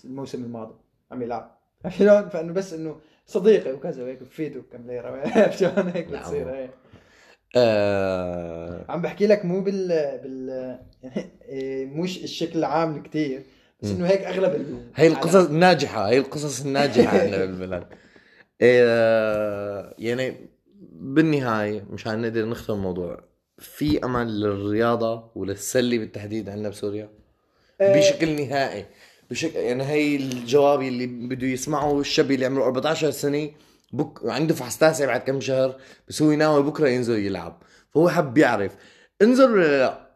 S2: الموسم الماضي. عم يلعب. عرفت شلون؟ فإنه بس إنه صديقي وكذا وهيك بفيده كم ليرة. (laughs) عرفت شلون هيك
S1: نعم.
S2: بتصير هيك.
S1: آه،
S2: عم بحكي لك مو بال بال يعني (laughs) مش الشكل العام كتير بس إنه هيك أغلب ال-
S1: هي القصص الناجحة هي القصص الناجحة (laughs) عندنا بالبلد آه، يعني بالنهاية مشان نقدر نختم الموضوع في أمل للرياضة وللسلة بالتحديد عندنا بسوريا؟
S2: آه،
S1: بشكل نهائي. بشكل يعني هي الجواب اللي بده يسمعه الشاب اللي عمره 14 سنة بك عنده فحص تاسع بعد كم شهر بس هو ناوي بكرة ينزل يلعب. فهو حب يعرف. انزل ولا لا؟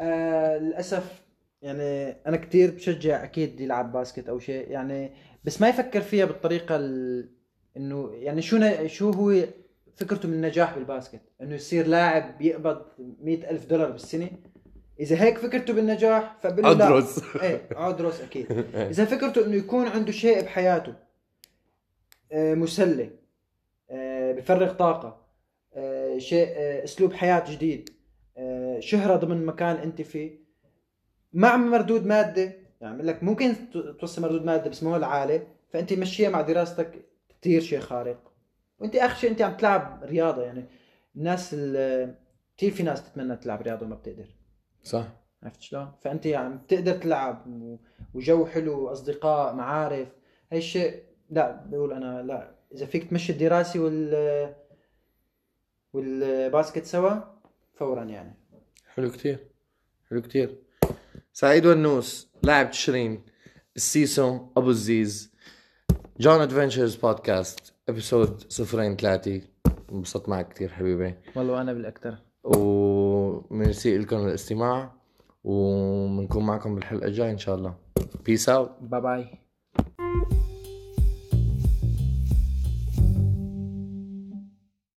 S2: آه للأسف يعني أنا كتير بشجع أكيد يلعب باسكت أو شيء يعني بس ما يفكر فيها بالطريقة ال... إنه يعني شو ن... شو هو فكرته من النجاح بالباسكت؟ إنه يصير لاعب يقبض مئة ألف دولار بالسنة؟ إذا هيك فكرته بالنجاح فبقول له
S1: ادرس (laughs)
S2: إيه ادرس أكيد. (laughs) إذا فكرته إنه يكون عنده شيء بحياته آه، مسلي آه، بفرغ طاقة آه، شيء أسلوب حياة جديد شهرة ضمن مكان أنت فيه مع مردود مادة يعني لك ممكن توصل مردود مادة بس ما هو العالي فأنت مشيها مع دراستك كثير شيء خارق. وأنت آخر شيء أنت عم تلعب رياضة يعني الناس ال- كثير في ناس تتمنى تلعب رياضة وما بتقدر.
S1: صح.
S2: عرفت شلون؟ فأنت عم تقدر تلعب و- وجو حلو أصدقاء معارف. هاي الشيء لا بقول أنا لا. إذا فيك تمشي الدراسي وال وال basket سوا فورا يعني.
S1: حلو كتير. حلو كتير. سعيد ونوس لاعب تشرين. السيسو أبو الزيز. John Adventures podcast episode صفرين ثلاثة. انبسطت معك كتير حبيبي.
S2: والله أنا بالأكثر.
S1: وميرسي لكم الاستماع وبنكون معكم بالحلقة الجاية إن شاء الله. peace out
S2: bye bye